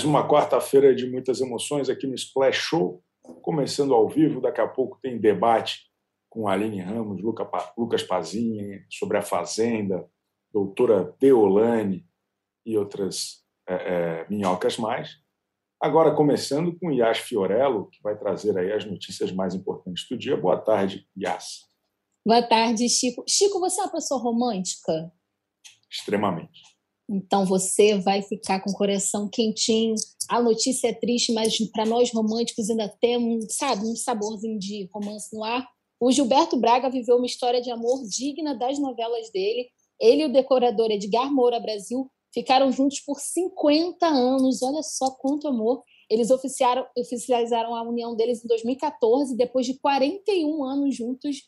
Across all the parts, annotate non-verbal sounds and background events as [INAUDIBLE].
Mais uma quarta-feira de muitas emoções aqui no Splash Show, começando ao vivo. Daqui a pouco tem debate com Aline Ramos, Lucas Pazinha, sobre a Fazenda, doutora Deolane e outras é, é, minhocas mais. Agora, começando com Yas Fiorello, que vai trazer aí as notícias mais importantes do dia. Boa tarde, Yas. Boa tarde, Chico. Chico, você é uma pessoa romântica? Extremamente. Então você vai ficar com o coração quentinho. A notícia é triste, mas para nós românticos ainda temos, sabe, um saborzinho de romance no ar. O Gilberto Braga viveu uma história de amor digna das novelas dele. Ele e o decorador Edgar Moura Brasil ficaram juntos por 50 anos. Olha só quanto amor. Eles oficializaram a união deles em 2014, depois de 41 anos juntos.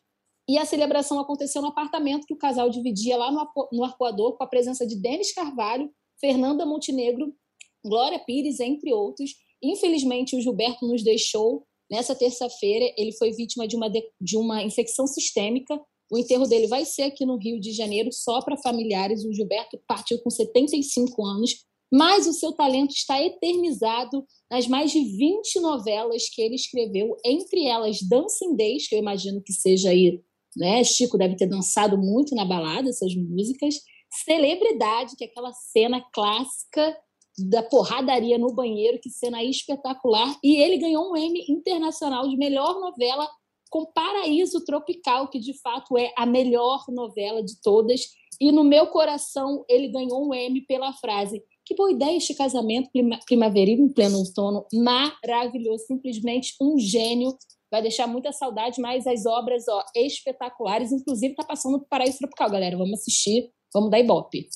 E a celebração aconteceu no apartamento que o casal dividia lá no Arcoador, com a presença de Denis Carvalho, Fernanda Montenegro, Glória Pires, entre outros. Infelizmente, o Gilberto nos deixou nessa terça-feira. Ele foi vítima de uma, de uma infecção sistêmica. O enterro dele vai ser aqui no Rio de Janeiro, só para familiares. O Gilberto partiu com 75 anos, mas o seu talento está eternizado nas mais de 20 novelas que ele escreveu, entre elas Dancing Days, que eu imagino que seja aí né? Chico deve ter dançado muito na balada essas músicas. Celebridade, que é aquela cena clássica da porradaria no banheiro, que cena espetacular. E ele ganhou um Emmy internacional de melhor novela com Paraíso Tropical, que de fato é a melhor novela de todas. E no meu coração ele ganhou um Emmy pela frase: Que boa ideia este casamento primaveril em pleno outono, maravilhoso, simplesmente um gênio vai deixar muita saudade, mas as obras ó, espetaculares, inclusive está passando no Paraíso Tropical, galera. Vamos assistir, vamos dar ibope.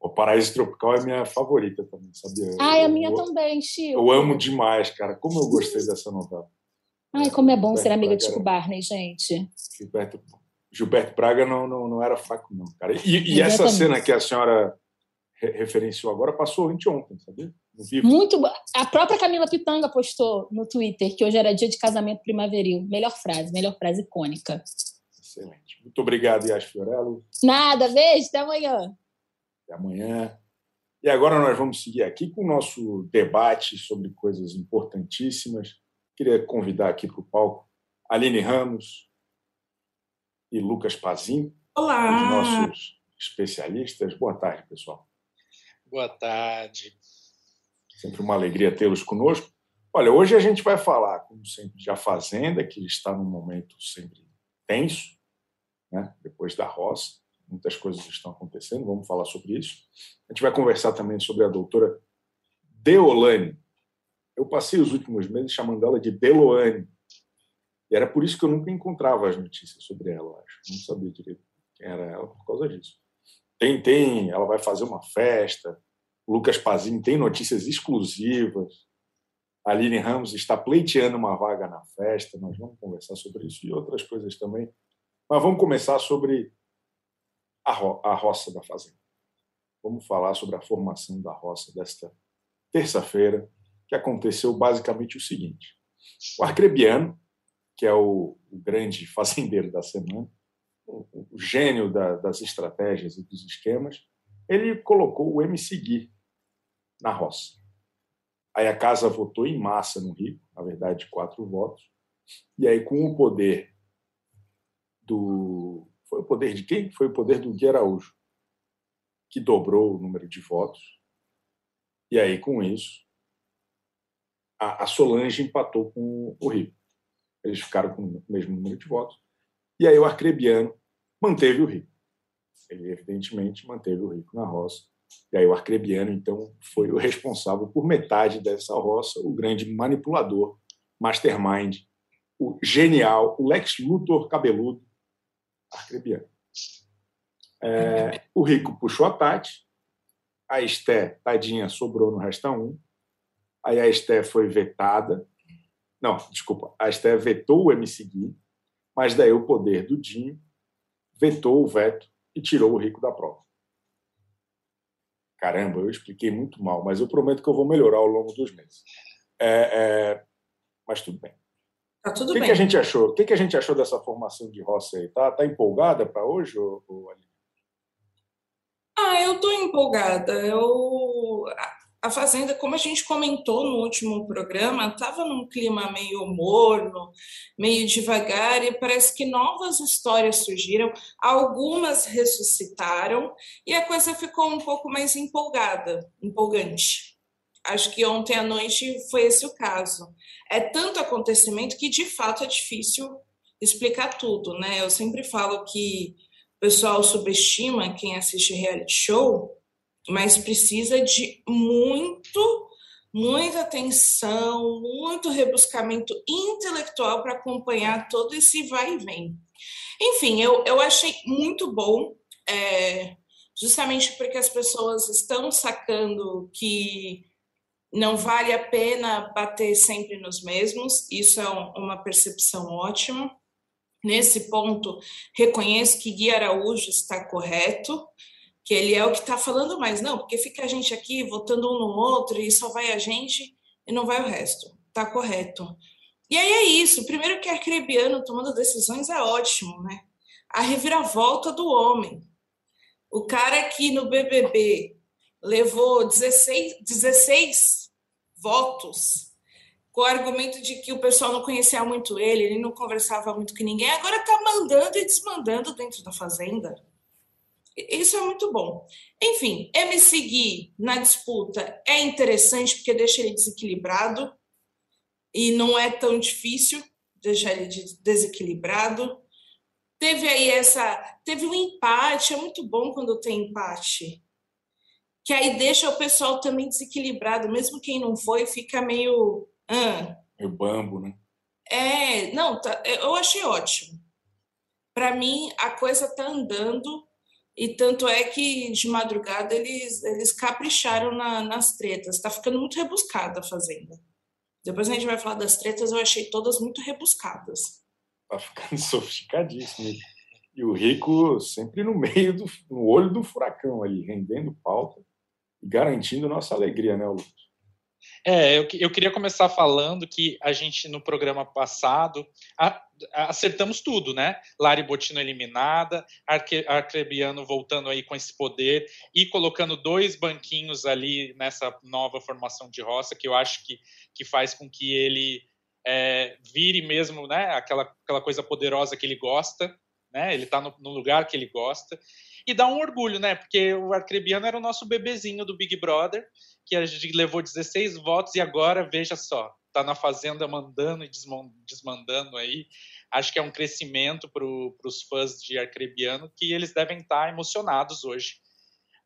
O Paraíso Tropical é minha favorita também, sabia? Ah, é a minha eu, também, Chico. Eu amo demais, cara. Como eu gostei dessa novela. Ai, como é bom ser amiga de Chico Barney, gente. Gilberto, Gilberto Braga não, não, não era fraco, não, cara. E, e essa cena que a senhora referenciou agora passou anteontem, sabia? Muito A própria Camila Pitanga postou no Twitter que hoje era dia de casamento primaveril. Melhor frase, melhor frase icônica. Excelente. Muito obrigado, Yas Fiorello. Nada, beijo, até amanhã. Até amanhã. E agora nós vamos seguir aqui com o nosso debate sobre coisas importantíssimas. Queria convidar aqui para o palco Aline Ramos e Lucas Pazin, Olá. os nossos especialistas. Boa tarde, pessoal. Boa tarde. Sempre uma alegria tê-los conosco. Olha, hoje a gente vai falar, como sempre, de A Fazenda, que está num momento sempre tenso, né? depois da roça. Muitas coisas estão acontecendo, vamos falar sobre isso. A gente vai conversar também sobre a doutora Deolane. Eu passei os últimos meses chamando ela de Deloane. E era por isso que eu nunca encontrava as notícias sobre ela, acho. Não sabia direito quem era ela por causa disso. Tem, tem, ela vai fazer uma festa. Lucas Pazini tem notícias exclusivas. A Aline Ramos está pleiteando uma vaga na festa. Nós vamos conversar sobre isso e outras coisas também. Mas vamos começar sobre a, ro a roça da fazenda. Vamos falar sobre a formação da roça desta terça-feira, que aconteceu basicamente o seguinte: o Arcrebiano, que é o, o grande [LAUGHS] fazendeiro da semana, o, gênio da, das estratégias e dos esquemas, ele colocou o MC Gui na roça. Aí a casa votou em massa no Rio, na verdade, quatro votos. E aí, com o poder do. Foi o poder de quem? Foi o poder do Gui Araújo, que dobrou o número de votos. E aí, com isso, a, a Solange empatou com o Rio. Eles ficaram com o mesmo número de votos. E aí o Arcrebiano manteve o rico. Ele, evidentemente, manteve o rico na roça. E aí o Arcrebiano, então, foi o responsável por metade dessa roça, o grande manipulador, mastermind, o genial, o Lex Luthor cabeludo, Arcrebiano. É, o rico puxou a Tati, a Esté, tadinha, sobrou no resta um. Aí a Esté foi vetada. Não, desculpa, a Esté vetou o MC Gui, mas daí o poder do Dinho vetou o veto e tirou o rico da prova. Caramba, eu expliquei muito mal, mas eu prometo que eu vou melhorar ao longo dos meses. É, é... Mas tudo bem. Tá tudo o que bem. Que a gente achou? O que, que a gente achou dessa formação de roça aí? Tá, tá empolgada para hoje, ou, ou... Ah, eu tô empolgada. Eu a Fazenda, como a gente comentou no último programa, estava num clima meio morno, meio devagar, e parece que novas histórias surgiram, algumas ressuscitaram, e a coisa ficou um pouco mais empolgada, empolgante. Acho que ontem à noite foi esse o caso. É tanto acontecimento que, de fato, é difícil explicar tudo, né? Eu sempre falo que o pessoal subestima quem assiste reality show, mas precisa de muito, muita atenção, muito rebuscamento intelectual para acompanhar todo esse vai e vem. Enfim, eu, eu achei muito bom, é, justamente porque as pessoas estão sacando que não vale a pena bater sempre nos mesmos, isso é um, uma percepção ótima. Nesse ponto, reconheço que Gui Araújo está correto, que ele é o que está falando mais. Não, porque fica a gente aqui votando um no outro e só vai a gente e não vai o resto. Está correto. E aí é isso. Primeiro que Arcrebiano tomando decisões é ótimo, né? A reviravolta do homem. O cara que no BBB levou 16, 16 votos com o argumento de que o pessoal não conhecia muito ele, ele não conversava muito com ninguém, agora está mandando e desmandando dentro da fazenda. Isso é muito bom. Enfim, MC Gui na disputa é interessante porque deixa ele desequilibrado e não é tão difícil deixar ele desequilibrado. Teve aí essa. Teve um empate, é muito bom quando tem empate. Que aí deixa o pessoal também desequilibrado, mesmo quem não foi, fica meio. Ah. Meio bambo, né? É, não, tá, eu achei ótimo. Para mim, a coisa tá andando e tanto é que de madrugada eles, eles capricharam na, nas tretas. Está ficando muito rebuscada a Fazenda. Depois a gente vai falar das tretas, eu achei todas muito rebuscadas. Tá ficando [LAUGHS] sofisticadíssimo. E o Rico sempre no meio do no olho do furacão ali, rendendo pauta e garantindo nossa alegria, né, Lucas? É, eu, eu queria começar falando que a gente, no programa passado, a, a, acertamos tudo, né? Lari Botino eliminada, Arque, Arcrebiano voltando aí com esse poder e colocando dois banquinhos ali nessa nova formação de roça, que eu acho que, que faz com que ele é, vire mesmo, né? Aquela, aquela coisa poderosa que ele gosta, né? Ele está no, no lugar que ele gosta. E dá um orgulho, né? Porque o Arcrebiano era o nosso bebezinho do Big Brother, que a gente levou 16 votos e agora, veja só, tá na Fazenda mandando e desmandando aí. Acho que é um crescimento para os fãs de Arcrebiano que eles devem estar tá emocionados hoje.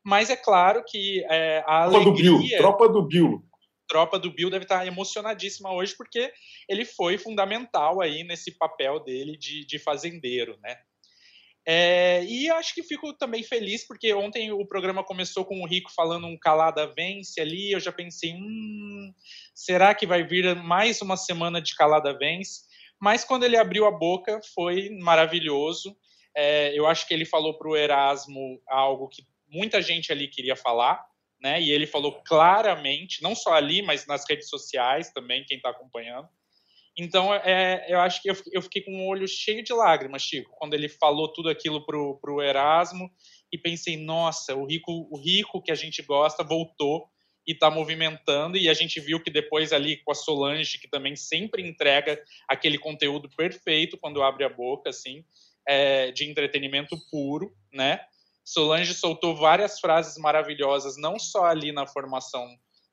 Mas é claro que é, a tropa alegria... Do Bill, tropa do Bill. Tropa do Bill deve estar tá emocionadíssima hoje porque ele foi fundamental aí nesse papel dele de, de fazendeiro, né? É, e acho que fico também feliz, porque ontem o programa começou com o Rico falando um calada vence ali. Eu já pensei, hum, será que vai vir mais uma semana de calada vence? Mas quando ele abriu a boca, foi maravilhoso. É, eu acho que ele falou para o Erasmo algo que muita gente ali queria falar, né? E ele falou claramente, não só ali, mas nas redes sociais também, quem está acompanhando então, é, eu acho que eu, eu fiquei com o olho cheio de lágrimas, Chico, quando ele falou tudo aquilo pro, pro Erasmo e pensei, nossa, o rico, o rico que a gente gosta voltou e está movimentando. E a gente viu que depois ali com a Solange que também sempre entrega aquele conteúdo perfeito quando abre a boca assim é, de entretenimento puro né? Solange soltou várias frases maravilhosas não só ali na formação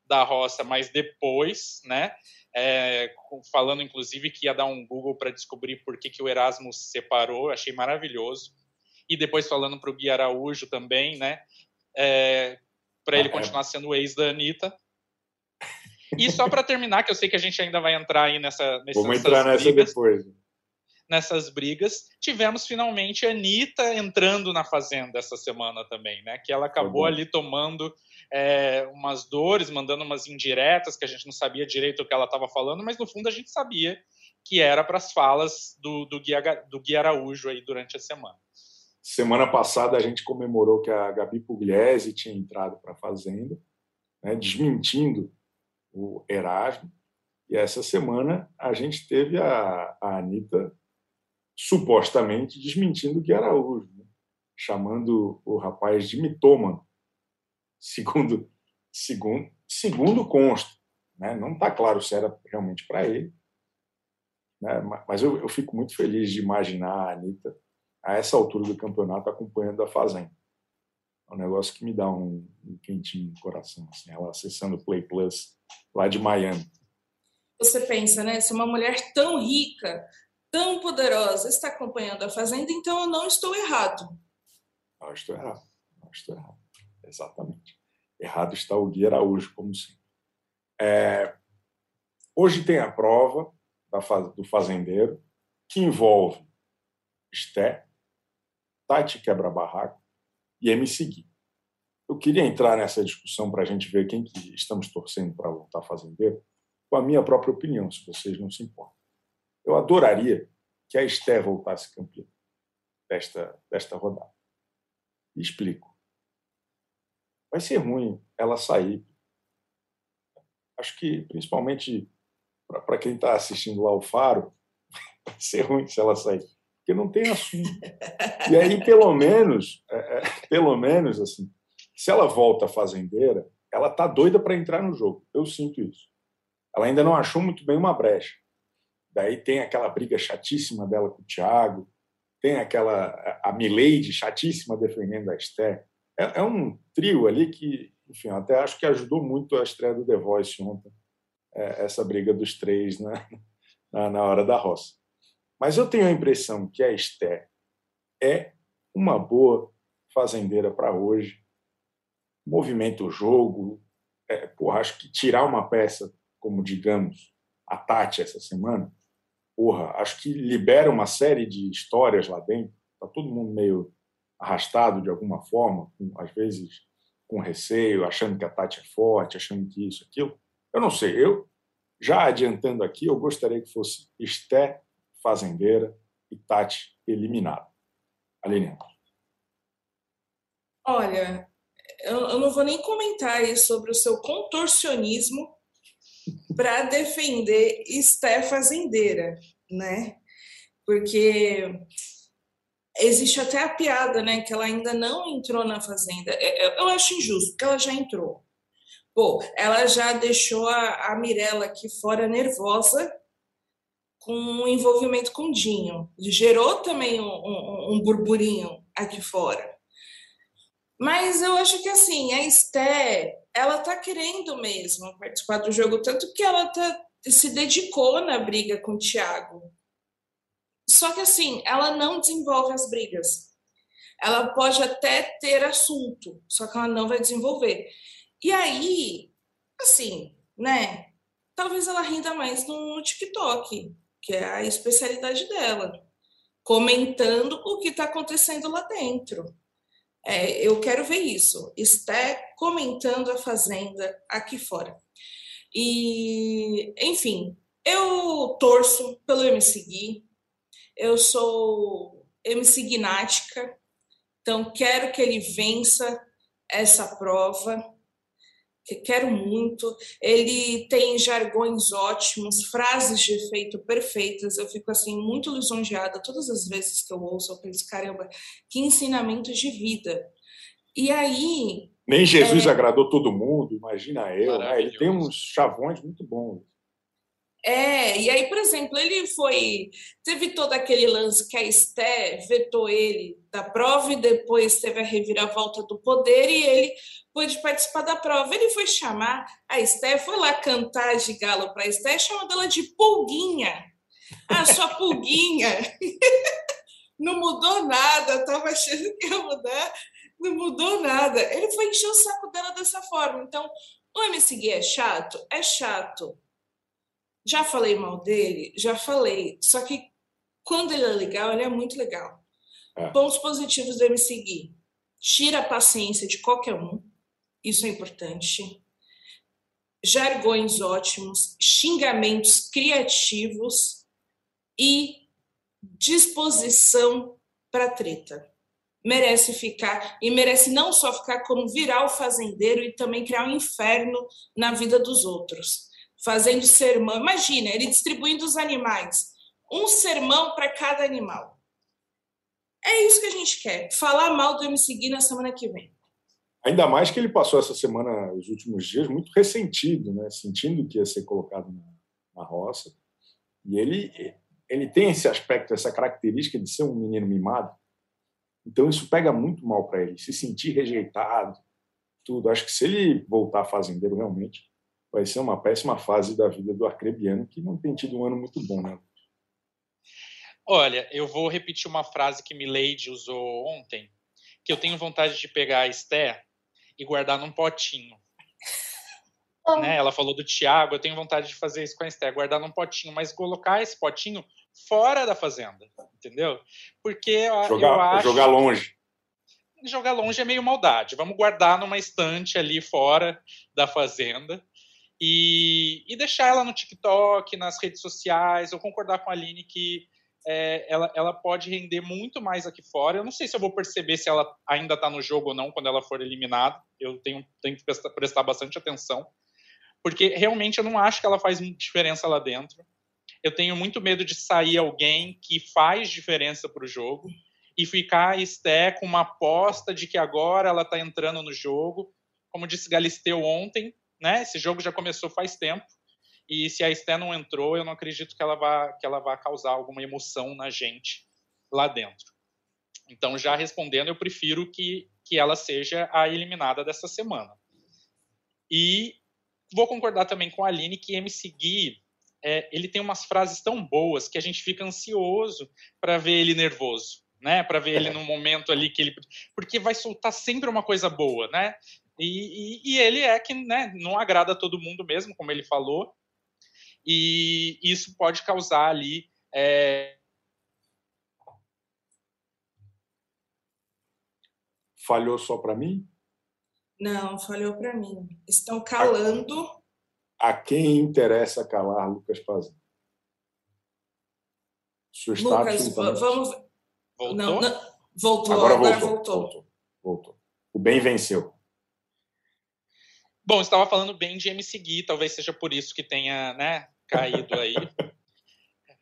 da roça mas depois né é, falando inclusive que ia dar um Google para descobrir por que, que o Erasmo se separou, achei maravilhoso. E depois falando para o Gui Araújo também, né? É, para ele ah, é. continuar sendo o ex da Anitta. E só para terminar, que eu sei que a gente ainda vai entrar aí nessa. Nessas, Vamos entrar nessa brigas, depois. Nessas brigas, tivemos finalmente a Anitta entrando na Fazenda essa semana também, né? Que ela acabou ali tomando é, umas dores, mandando umas indiretas que a gente não sabia direito o que ela estava falando, mas no fundo a gente sabia que era para as falas do, do, Gui, do Gui Araújo aí durante a semana. Semana passada a gente comemorou que a Gabi Pugliese tinha entrado para a Fazenda, né, desmentindo o Erasmo. E essa semana a gente teve a, a Anitta supostamente desmentindo o Gui Araújo, né, chamando o rapaz de mitômano segundo, segundo, segundo consta. Né? Não está claro se era realmente para ele, né? mas eu, eu, fico muito feliz de imaginar a Anitta, a essa altura do campeonato, acompanhando a Fazenda. É um negócio que me dá um, um quentinho no coração, assim, ela acessando o Play Plus lá de Miami. Você pensa, né? Se uma mulher tão rica, tão poderosa está acompanhando a Fazenda, então eu não estou errado. Não estou errado. Não estou errado. Exatamente. Errado está o Gui Araújo, como sempre. É, hoje tem a prova do fazendeiro, que envolve Esté, Tati Quebra-Barraco e MC Gui. Eu queria entrar nessa discussão para a gente ver quem que estamos torcendo para voltar fazendeiro, com a minha própria opinião, se vocês não se importam. Eu adoraria que a Esté voltasse campeã desta, desta rodada. E explico. Vai ser ruim ela sair acho que principalmente para quem está assistindo lá o Faro, [LAUGHS] vai ser ruim se ela sair, porque não tem assunto. E aí, pelo menos, é, é, pelo menos assim, se ela volta fazendeira, ela tá doida para entrar no jogo. Eu sinto isso. Ela ainda não achou muito bem uma brecha. Daí tem aquela briga chatíssima dela com o Thiago, tem aquela a Milady chatíssima defendendo a Esther. É, é um trio ali que enfim, até acho que ajudou muito a estreia do The Voice ontem, é, essa briga dos três né, [LAUGHS] na, na hora da roça. Mas eu tenho a impressão que a Esté é uma boa fazendeira para hoje. Movimenta o jogo. É, porra, acho que tirar uma peça como, digamos, a Tati essa semana, porra, acho que libera uma série de histórias lá dentro. Está todo mundo meio arrastado de alguma forma, às vezes com receio, achando que a Tati é forte, achando que isso, aquilo. Eu não sei. Eu, já adiantando aqui, eu gostaria que fosse Esté fazendeira e Tati eliminada. Aline. Olha, eu não vou nem comentar aí sobre o seu contorcionismo para defender Esté fazendeira, né? Porque existe até a piada, né, que ela ainda não entrou na fazenda. É, é, eu acho injusto, porque ela já entrou. Pô, ela já deixou a, a Mirella aqui fora nervosa com o envolvimento com o Dinho. Gerou também um, um, um burburinho aqui fora. Mas eu acho que assim, a Esté, ela tá querendo mesmo participar do jogo, tanto que ela tá, se dedicou na briga com o Thiago. Só que assim, ela não desenvolve as brigas. Ela pode até ter assunto, só que ela não vai desenvolver. E aí, assim, né? Talvez ela renda mais no TikTok, que é a especialidade dela, comentando o que está acontecendo lá dentro. É, eu quero ver isso. Esté comentando a Fazenda aqui fora. E, enfim, eu torço pelo MC Gui, eu sou MC Gnática, então quero que ele vença essa prova, que quero muito. Ele tem jargões ótimos, frases de efeito perfeitas. Eu fico assim muito lisonjeada todas as vezes que eu ouço. Eu penso, caramba, que ensinamentos de vida. E aí. Nem Jesus é... agradou todo mundo, imagina eu. Né? Ele tem uns chavões muito bons. É, e aí, por exemplo, ele foi. Teve todo aquele lance que a Esté vetou ele da prova e depois teve a reviravolta do poder e ele pôde participar da prova. Ele foi chamar a Esté, foi lá cantar de galo para a Esté, chamando ela de pulguinha. Ah, sua pulguinha. [LAUGHS] não mudou nada, estava achando que ia mudar, não mudou nada. Ele foi encher o saco dela dessa forma. Então, o MC Gui é chato? É chato já falei mal dele? Já falei. Só que quando ele é legal, ele é muito legal. É. Pontos positivos dele seguir. Tira a paciência de qualquer um. Isso é importante. Jargões ótimos, xingamentos criativos e disposição para treta. Merece ficar e merece não só ficar como virar o fazendeiro e também criar um inferno na vida dos outros fazendo sermão. Imagina, ele distribuindo os animais. Um sermão para cada animal. É isso que a gente quer. Falar mal do MC Gui na semana que vem. Ainda mais que ele passou essa semana, os últimos dias, muito ressentido, né? sentindo que ia ser colocado na, na roça. E ele, ele tem esse aspecto, essa característica de ser um menino mimado. Então isso pega muito mal para ele, se sentir rejeitado, tudo. Acho que se ele voltar fazendeiro realmente, vai ser uma péssima fase da vida do arcrebiano, que não tem tido um ano muito bom, né? Olha, eu vou repetir uma frase que Milady usou ontem, que eu tenho vontade de pegar a Esté e guardar num potinho. Oh. [LAUGHS] Né? Ela falou do Tiago, eu tenho vontade de fazer isso com a Esté, guardar num potinho, mas colocar esse potinho fora da fazenda, entendeu? Porque jogar, eu acho... Jogar longe. Jogar longe é meio maldade. Vamos guardar numa estante ali fora da fazenda e, e deixar ela no TikTok, nas redes sociais. Eu concordar com a Aline que é, ela, ela pode render muito mais aqui fora. Eu não sei se eu vou perceber se ela ainda está no jogo ou não quando ela for eliminada. Eu tenho, tenho que prestar, bastante atenção, porque realmente eu não acho que ela faz diferença lá dentro. Eu tenho muito medo de sair alguém que faz diferença para o jogo e ficar Esté com uma aposta de que agora ela está entrando no jogo. Como disse Galisteu ontem, né? Esse jogo já começou faz tempo e se a Esté não entrou, eu não acredito que ela vá, que ela vá causar alguma emoção na gente lá dentro. Então, já respondendo, eu prefiro que, que ela seja a eliminada dessa semana. E vou concordar também com a Aline que MC Gui, é, ele tem umas frases tão boas que a gente fica ansioso para ver ele nervoso, né? Para ver ele no momento ali que ele. Porque vai soltar sempre uma coisa boa, né? E, e, e ele é que né, não agrada a todo mundo mesmo, como ele falou, e isso pode causar ali. É... Falhou só para mim? Não, falhou para mim. Estão calando. A, a, quem interessa calar Lucas Pazin? Sua Lucas, vamos. Voltou? Não, não, voltou, agora, agora voltou, voltou. voltou. Voltou. O bem venceu. Bom, estava falando bem de MC Gui, talvez seja por isso que tenha, né, caído aí. [LAUGHS]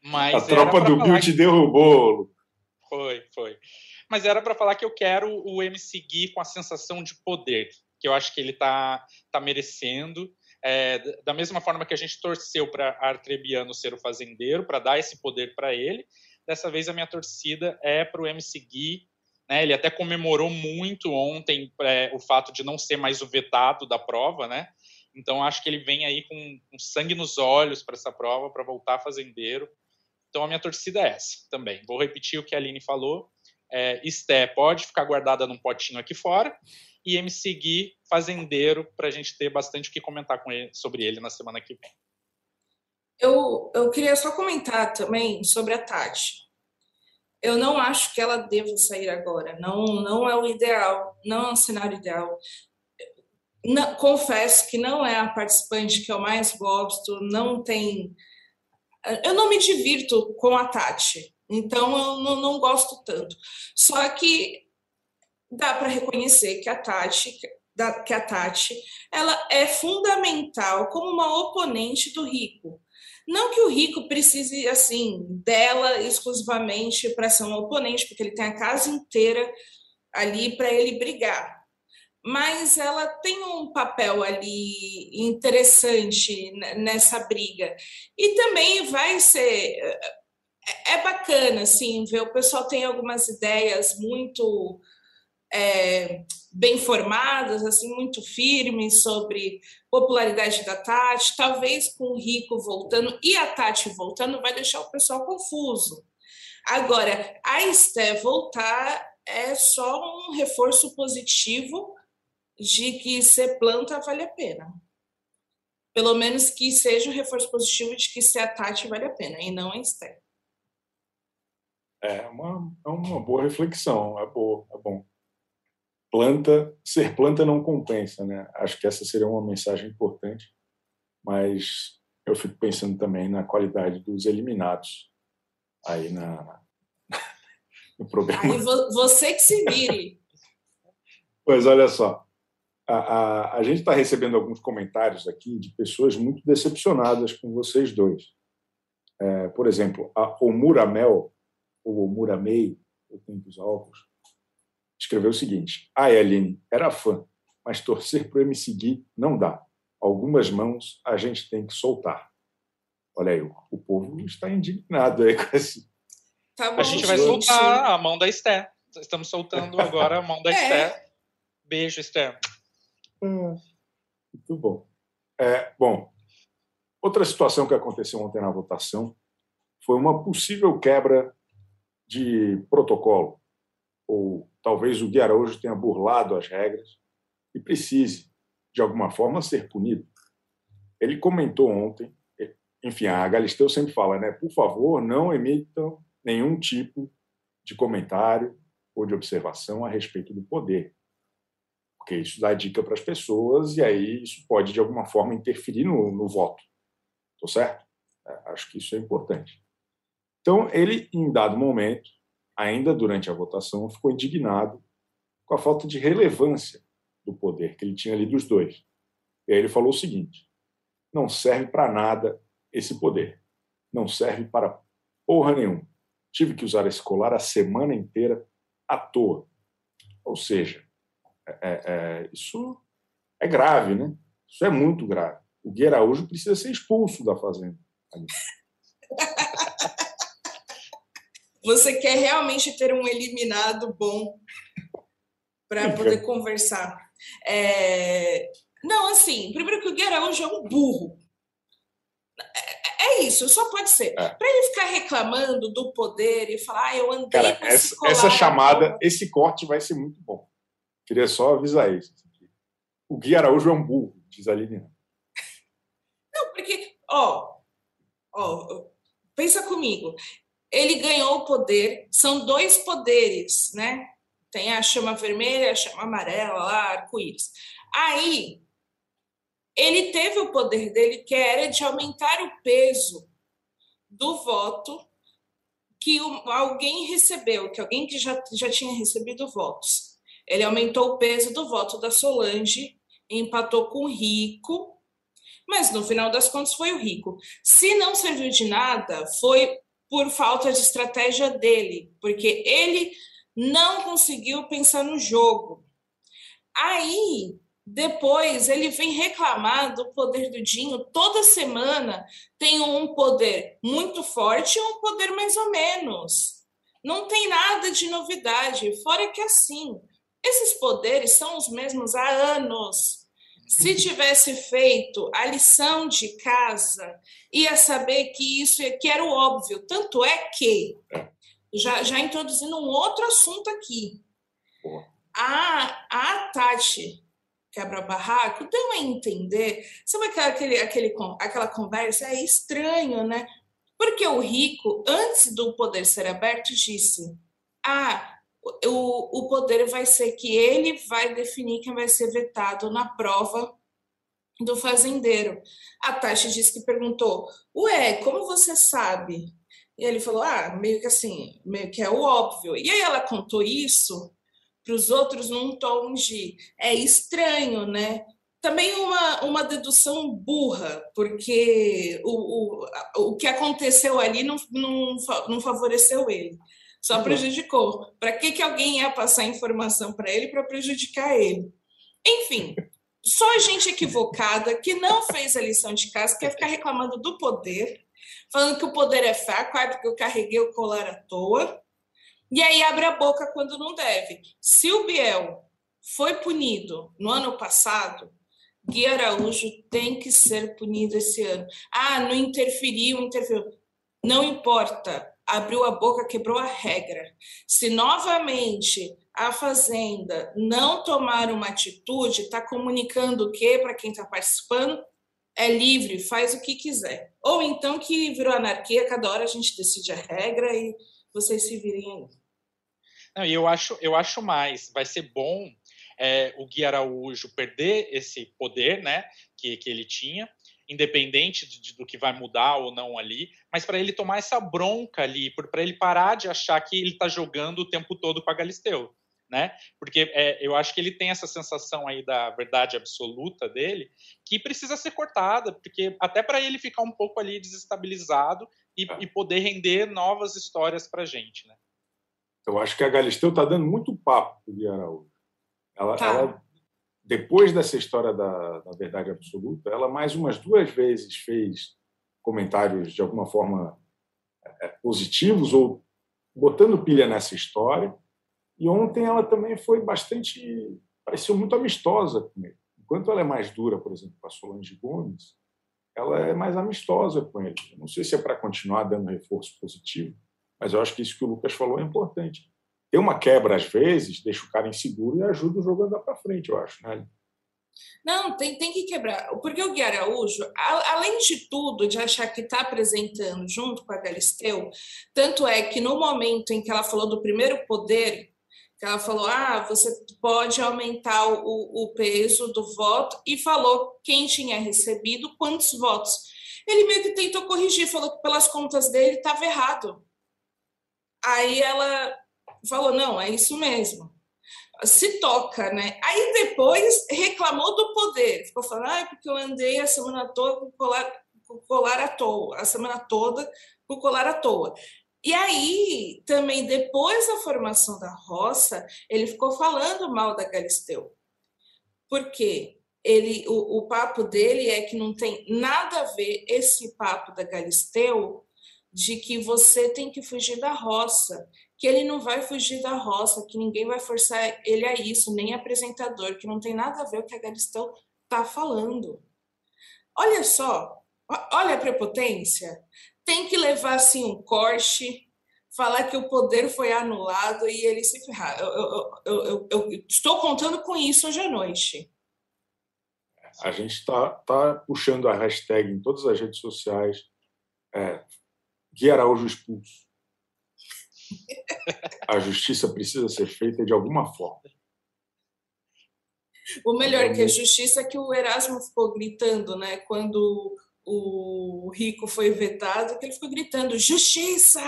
Mas a tropa do Bill te derrubou. Foi, foi. Mas era para falar que eu quero o MC Gui com a sensação de poder, que eu acho que ele está tá merecendo. É, da mesma forma que a gente torceu para Artrebiano ser o fazendeiro, para dar esse poder para ele, dessa vez a minha torcida é para o MC Gui. Né? Ele até comemorou muito ontem é, o fato de não ser mais o vetado da prova, né? Então, acho que ele vem aí com, com sangue nos olhos para essa prova, para voltar fazendeiro. Então, a minha torcida é essa também. Vou repetir o que a Aline falou. É, Esté pode ficar guardada num potinho aqui fora e me seguir fazendeiro para a gente ter bastante o que comentar com ele, sobre ele na semana que vem. Eu, eu queria só comentar também sobre a Tati. Eu não acho que ela deva sair agora. Não, não é o ideal, não é um cenário ideal não, confesso que não é a participante que eu mais gosto, não tem. Eu não me divirto com a Tati, então eu não, não gosto tanto. Só que dá para reconhecer que a Tati, que a Tati, ela é fundamental como uma oponente do Rico. Não que o Rico precise assim dela exclusivamente para ser um oponente, porque ele tem a casa inteira ali para ele brigar mas ela tem um papel ali interessante nessa briga. E também vai ser. É, é bacana, assim, ver o pessoal tem algumas ideias muito é, bem formadas, assim, muito firmes sobre popularidade da Tati. Talvez com o Rico voltando e a Tati voltando vai deixar o pessoal confuso. Agora, a Esté voltar é só um reforço positivo de que ser planta vale a pena. Pelo menos que seja um reforço positivo de que ser a Tati vale a pena, e não a Esther. É uma, é uma boa reflexão, é, boa, é bom. Planta, ser planta não compensa, né? Acho que essa seria uma mensagem importante, mas eu fico pensando também na qualidade dos eliminados aí na, [LAUGHS] no programa. Aí você que se vire. Pois olha só, a, a, a gente está recebendo alguns comentários aqui de pessoas muito decepcionadas com vocês dois. É, por exemplo, a Omuramel, ou Omuramei, eu tenho que usar óculos, escreveu o seguinte: A Eline era fã, mas torcer para o MC Gui não dá. Algumas mãos a gente tem que soltar. Olha aí, o povo está indignado aí com esse. Tá bom, a gente vai soltar a mão da Esté. Estamos soltando agora a mão da [LAUGHS] é. Esté. Beijo, Esté. Ah, muito bom. É, bom, outra situação que aconteceu ontem na votação foi uma possível quebra de protocolo. Ou talvez o Gui Araújo tenha burlado as regras e precise, de alguma forma, ser punido. Ele comentou ontem, enfim, a Galisteu sempre fala, né? Por favor, não emitam nenhum tipo de comentário ou de observação a respeito do poder, porque isso dá dica para as pessoas e aí isso pode, de alguma forma, interferir no, no voto. Estou certo? É, acho que isso é importante. Então, ele, em dado momento, ainda durante a votação, ficou indignado com a falta de relevância do poder que ele tinha ali dos dois. E aí ele falou o seguinte: não serve para nada esse poder. Não serve para porra nenhuma. Tive que usar esse colar a semana inteira à toa. Ou seja, é, é, é isso é grave, né? Isso é muito grave. O Gui Araújo precisa ser expulso da Fazenda. [LAUGHS] Você quer realmente ter um eliminado bom para poder conversar. É... Não, assim, primeiro que o Gui Araújo é um burro. É, é isso, só pode ser. É. Para ele ficar reclamando do poder e falar, ah, eu andei Cara, com essa, essa chamada, esse corte vai ser muito bom. Queria só avisar isso. O Gui Araújo é um burro, diz a Liliana. Não, porque, ó, ó, pensa comigo ele ganhou o poder, são dois poderes, né? Tem a chama vermelha, a chama amarela lá, arco-íris. Aí, ele teve o poder dele, que era de aumentar o peso do voto que alguém recebeu, que alguém que já, já tinha recebido votos. Ele aumentou o peso do voto da Solange, empatou com o Rico, mas no final das contas foi o Rico. Se não serviu de nada, foi por falta de estratégia dele, porque ele não conseguiu pensar no jogo. Aí, depois, ele vem reclamar do poder do Dinho. Toda semana tem um poder muito forte e um poder mais ou menos. Não tem nada de novidade, fora que assim, esses poderes são os mesmos há anos. Se tivesse feito a lição de casa, ia saber que isso que era o óbvio. Tanto é que, já, já introduzindo um outro assunto aqui, a, a Tati quebra-barraco deu a entender. Sabe aquele, aquele, aquela conversa? É estranho, né? Porque o rico, antes do poder ser aberto, disse: Ah, o, o poder vai ser que ele vai definir quem vai ser vetado na prova do fazendeiro. A Tati disse que perguntou: Ué, como você sabe? E ele falou: Ah, meio que assim, meio que é o óbvio. E aí ela contou isso para os outros num tom de: É estranho, né? Também uma, uma dedução burra, porque o, o, o que aconteceu ali não, não, não favoreceu ele só uhum. prejudicou. Para que, que alguém ia passar informação para ele para prejudicar ele? Enfim, [LAUGHS] só gente equivocada que não fez a lição de casa, quer ficar reclamando do poder, falando que o poder é fraco, ah, porque eu carreguei o colar à toa, e aí abre a boca quando não deve. Se o Biel foi punido no ano passado, Gui Araújo tem que ser punido esse ano. Ah, não interferiu, interferiu. Não importa abriu a boca, quebrou a regra. Se novamente a Fazenda não tomar uma atitude, está comunicando o quê para quem está participando? É livre, faz o que quiser. Ou então que virou anarquia, cada hora a gente decide a regra e vocês se virem aí. Não, eu acho, eu acho mais. Vai ser bom é, o Gui Araújo perder esse poder, né, que, que ele tinha, independente de, de, do que vai mudar ou não ali, mas para ele tomar essa bronca ali, para ele parar de achar que ele está jogando o tempo todo com a Galisteu. Né? Porque é, eu acho que ele tem essa sensação aí da verdade absoluta dele que precisa ser cortada, porque até para ele ficar um pouco ali desestabilizado e, é. e poder render novas histórias para gente, né? Eu acho que a Galisteu está dando muito papo para o Araújo. Ela, tá. ela depois dessa história da, da verdade absoluta, ela mais umas duas vezes fez comentários de alguma forma é, positivos ou botando pilha nessa história. E ontem ela também foi bastante, pareceu muito amistosa com ele. Enquanto ela é mais dura, por exemplo, com a Solange Gomes, ela é mais amistosa com ele. não sei se é para continuar dando reforço positivo, mas eu acho que isso que o Lucas falou é importante. Ter uma quebra às vezes deixa o cara inseguro e ajuda o jogo a andar para frente, eu acho, né? Não, tem, tem que quebrar. Porque o Gui Araújo, a, além de tudo, de achar que está apresentando junto com a Galisteu, tanto é que no momento em que ela falou do primeiro poder, que ela falou, ah, você pode aumentar o, o peso do voto, e falou quem tinha recebido quantos votos. Ele meio que tentou corrigir, falou que pelas contas dele estava errado. Aí ela falou, não, é isso mesmo se toca, né? Aí depois reclamou do poder, ficou falando, ah, porque eu andei a semana toda com colar, com colar à toa, a semana toda com colar à toa. E aí, também depois da formação da roça, ele ficou falando mal da Galisteu. Por quê? Ele, o, o papo dele é que não tem nada a ver esse papo da Galisteu de que você tem que fugir da roça que ele não vai fugir da roça, que ninguém vai forçar ele a isso, nem apresentador, que não tem nada a ver o que a Galistão está falando. Olha só, olha a prepotência. Tem que levar assim um corte, falar que o poder foi anulado e ele se ferrar. Eu, eu, eu, eu estou contando com isso hoje à noite. A gente está tá puxando a hashtag em todas as redes sociais. É, Gui Araújo expulso a justiça precisa ser feita de alguma forma. O melhor é que a justiça que o Erasmo ficou gritando, né? Quando o Rico foi vetado, que ele ficou gritando: justiça!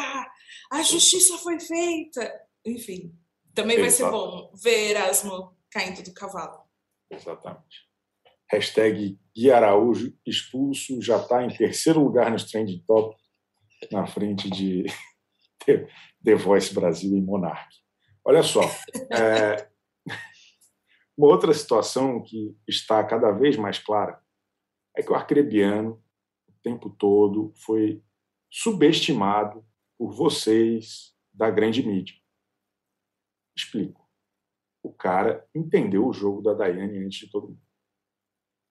A justiça foi feita! Enfim, também vai ser bom ver Erasmo caindo do cavalo. Exatamente. Hashtag Gui Araújo expulso já está em terceiro lugar nos trending top, na frente de The Voice Brasil e Monarch. Olha só, é, uma outra situação que está cada vez mais clara é que o arcrebiano, o tempo todo, foi subestimado por vocês da grande mídia. Explico. O cara entendeu o jogo da Daiane antes de todo mundo.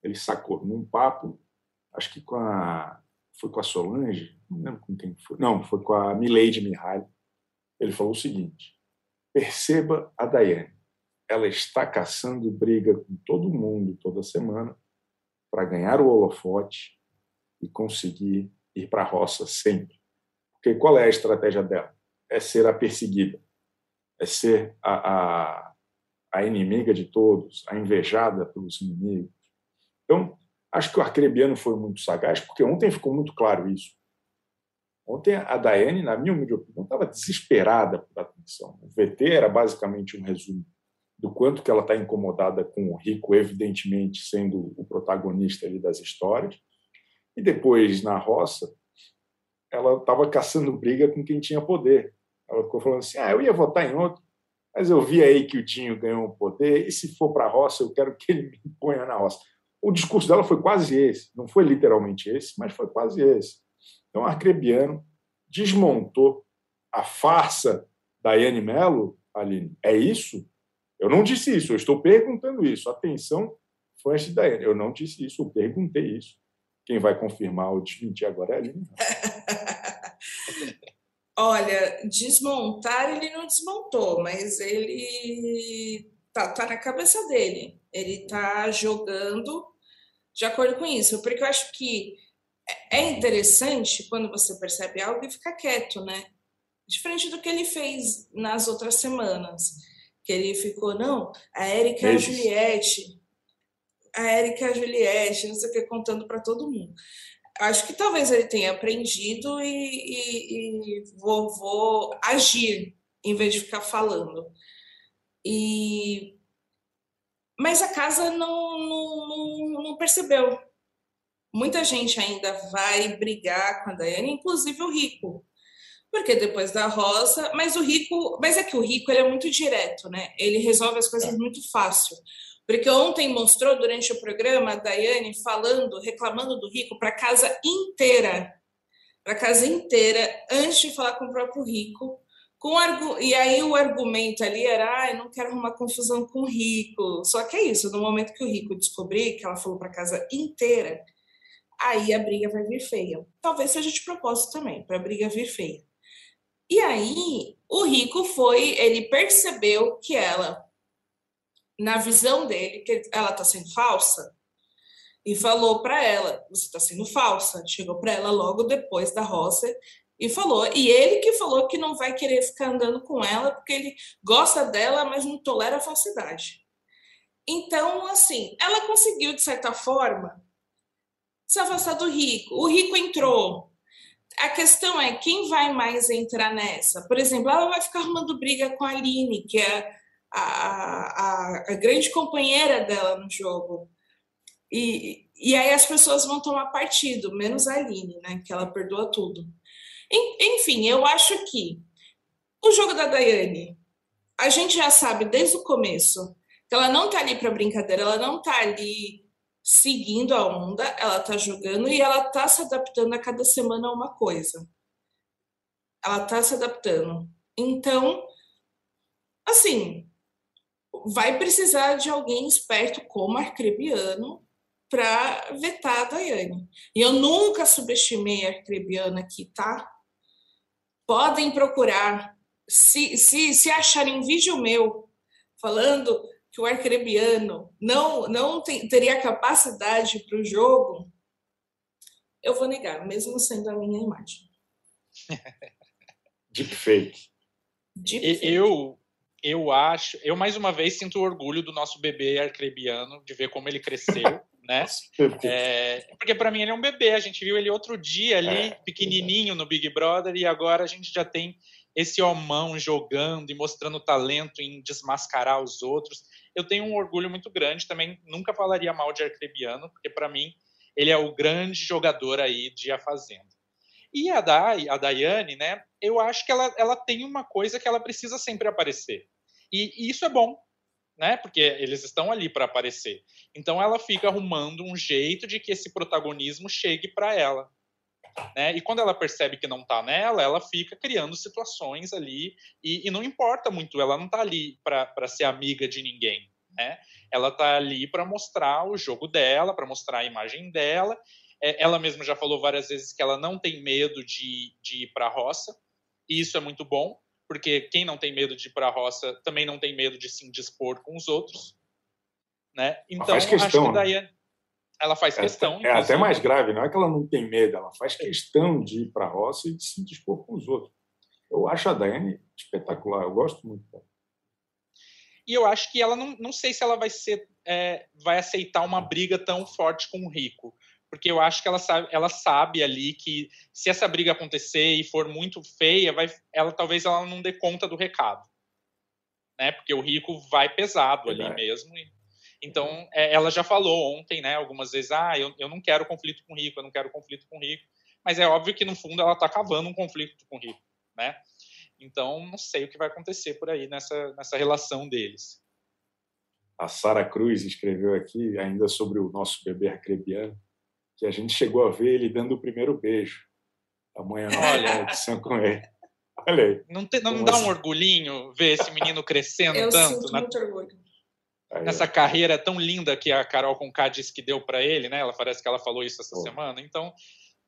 Ele sacou num papo, acho que com a foi com a Solange, não lembro com quem foi. Não, foi com a Milady Mihaly. Ele falou o seguinte: perceba a Daiane. Ela está caçando briga com todo mundo toda semana para ganhar o holofote e conseguir ir para a roça sempre. Porque qual é a estratégia dela? É ser a perseguida, é ser a, a, a inimiga de todos, a invejada pelos inimigos. Então, acho que o arcrebiano foi muito sagaz, porque ontem ficou muito claro isso. Ontem a Daiane, na minha humilde opinião, estava desesperada por atenção. O VT era basicamente um resumo do quanto que ela está incomodada com o Rico, evidentemente sendo o protagonista ali das histórias. E depois, na roça, ela estava caçando briga com quem tinha poder. Ela ficou falando assim: ah, eu ia votar em outro, mas eu vi aí que o Dinho ganhou um poder, e se for para a roça, eu quero que ele me ponha na roça. O discurso dela foi quase esse, não foi literalmente esse, mas foi quase esse. Então, Arcrebiano desmontou a farsa da Yane Mello, Aline. É isso? Eu não disse isso, eu estou perguntando isso. Atenção, fãs de Daiane. Eu não disse isso, eu perguntei isso. Quem vai confirmar ou desmentir agora é a Aline. [LAUGHS] Olha, desmontar ele não desmontou, mas ele tá, tá na cabeça dele. Ele tá jogando de acordo com isso, porque eu acho que é interessante quando você percebe algo e fica quieto, né? Diferente do que ele fez nas outras semanas, que ele ficou, não, a Érica e a Juliette, a Érica e a Juliette, não sei o que, contando para todo mundo. Acho que talvez ele tenha aprendido e, e, e vou, vou agir em vez de ficar falando. E mas a casa não, não, não, não percebeu muita gente ainda vai brigar com a Daiane, inclusive o Rico. Porque depois da Rosa, mas o Rico, mas é que o Rico ele é muito direto, né? Ele resolve as coisas é. muito fácil. Porque ontem mostrou durante o programa a Daiane falando, reclamando do Rico para a casa inteira. Para a casa inteira, antes de falar com o próprio Rico. Com argu... E aí o argumento ali era: ah, eu não quero arrumar confusão com o Rico. Só que é isso, no momento que o Rico descobrir que ela falou para casa inteira, aí a briga vai vir feia. Talvez seja de propósito também, para a briga vir feia. E aí o Rico foi, ele percebeu que ela na visão dele, que ela está sendo falsa, e falou para ela: Você está sendo falsa. Chegou para ela logo depois da roça e falou. E ele que falou que não vai querer ficar andando com ela porque ele gosta dela, mas não tolera a falsidade. Então, assim, ela conseguiu, de certa forma, se afastar do rico. O rico entrou. A questão é quem vai mais entrar nessa? Por exemplo, ela vai ficar arrumando briga com a Aline, que é a, a, a grande companheira dela no jogo. E, e aí as pessoas vão tomar partido, menos a Aline, né? Que ela perdoa tudo. Enfim, eu acho que o jogo da Daiane, a gente já sabe desde o começo que ela não tá ali para brincadeira, ela não tá ali seguindo a onda, ela tá jogando e ela tá se adaptando a cada semana a uma coisa. Ela tá se adaptando. Então, assim, vai precisar de alguém esperto como Arcrebiano para vetar a Daiane. E eu nunca subestimei a Arcrebiano aqui, tá? Podem procurar. Se, se, se acharem um vídeo meu falando que o Arcrebiano não, não tem, teria capacidade para o jogo, eu vou negar, mesmo sendo a minha imagem. [LAUGHS] Deepfake. Deepfake. Eu, eu acho, eu mais uma vez sinto orgulho do nosso bebê arcrebiano, de ver como ele cresceu, [LAUGHS] né? É, porque para mim ele é um bebê, a gente viu ele outro dia ali, é, pequenininho no Big Brother, e agora a gente já tem esse homão jogando e mostrando talento em desmascarar os outros. Eu tenho um orgulho muito grande também, nunca falaria mal de arcrebiano, porque para mim ele é o grande jogador aí de A Fazenda. E a, Dai, a Daiane, né, eu acho que ela, ela tem uma coisa que ela precisa sempre aparecer. E, e isso é bom, né? Porque eles estão ali para aparecer. Então ela fica arrumando um jeito de que esse protagonismo chegue para ela. Né? E quando ela percebe que não está nela, ela fica criando situações ali e, e não importa muito, ela não está ali para ser amiga de ninguém, né? Ela está ali para mostrar o jogo dela, para mostrar a imagem dela. É, ela mesma já falou várias vezes que ela não tem medo de, de ir para a roça, e isso é muito bom, porque quem não tem medo de ir para a roça também não tem medo de se indispor com os outros, né? Então faz questão, acho que daí né? ela faz é, questão. É até mais grave, não é que ela não tem medo, ela faz questão de ir para a roça e de se dispor com os outros. Eu acho a Daiane espetacular, eu gosto muito dela. E eu acho que ela não, não sei se ela vai ser, é, vai aceitar uma briga tão forte com o Rico, porque eu acho que ela sabe, ela sabe ali que se essa briga acontecer e for muito feia, vai, ela talvez ela não dê conta do recado, né? Porque o rico vai pesado ali é. mesmo. Então, é, ela já falou ontem, né, algumas vezes, ah, eu, eu não quero conflito com o rico, eu não quero conflito com o rico. Mas é óbvio que no fundo ela está cavando um conflito com o rico, né? Então, não sei o que vai acontecer por aí nessa, nessa relação deles. A Sara Cruz escreveu aqui ainda sobre o nosso bebê acrebiano que a gente chegou a ver ele dando o primeiro beijo. Amanhã na edição com ele. Olha aí. Não, te, não dá um orgulhinho ver esse menino crescendo Eu tanto? Sinto na, muito orgulho. Nessa carreira tão linda que a Carol Conká disse que deu para ele, né? Ela parece que ela falou isso essa semana. Então,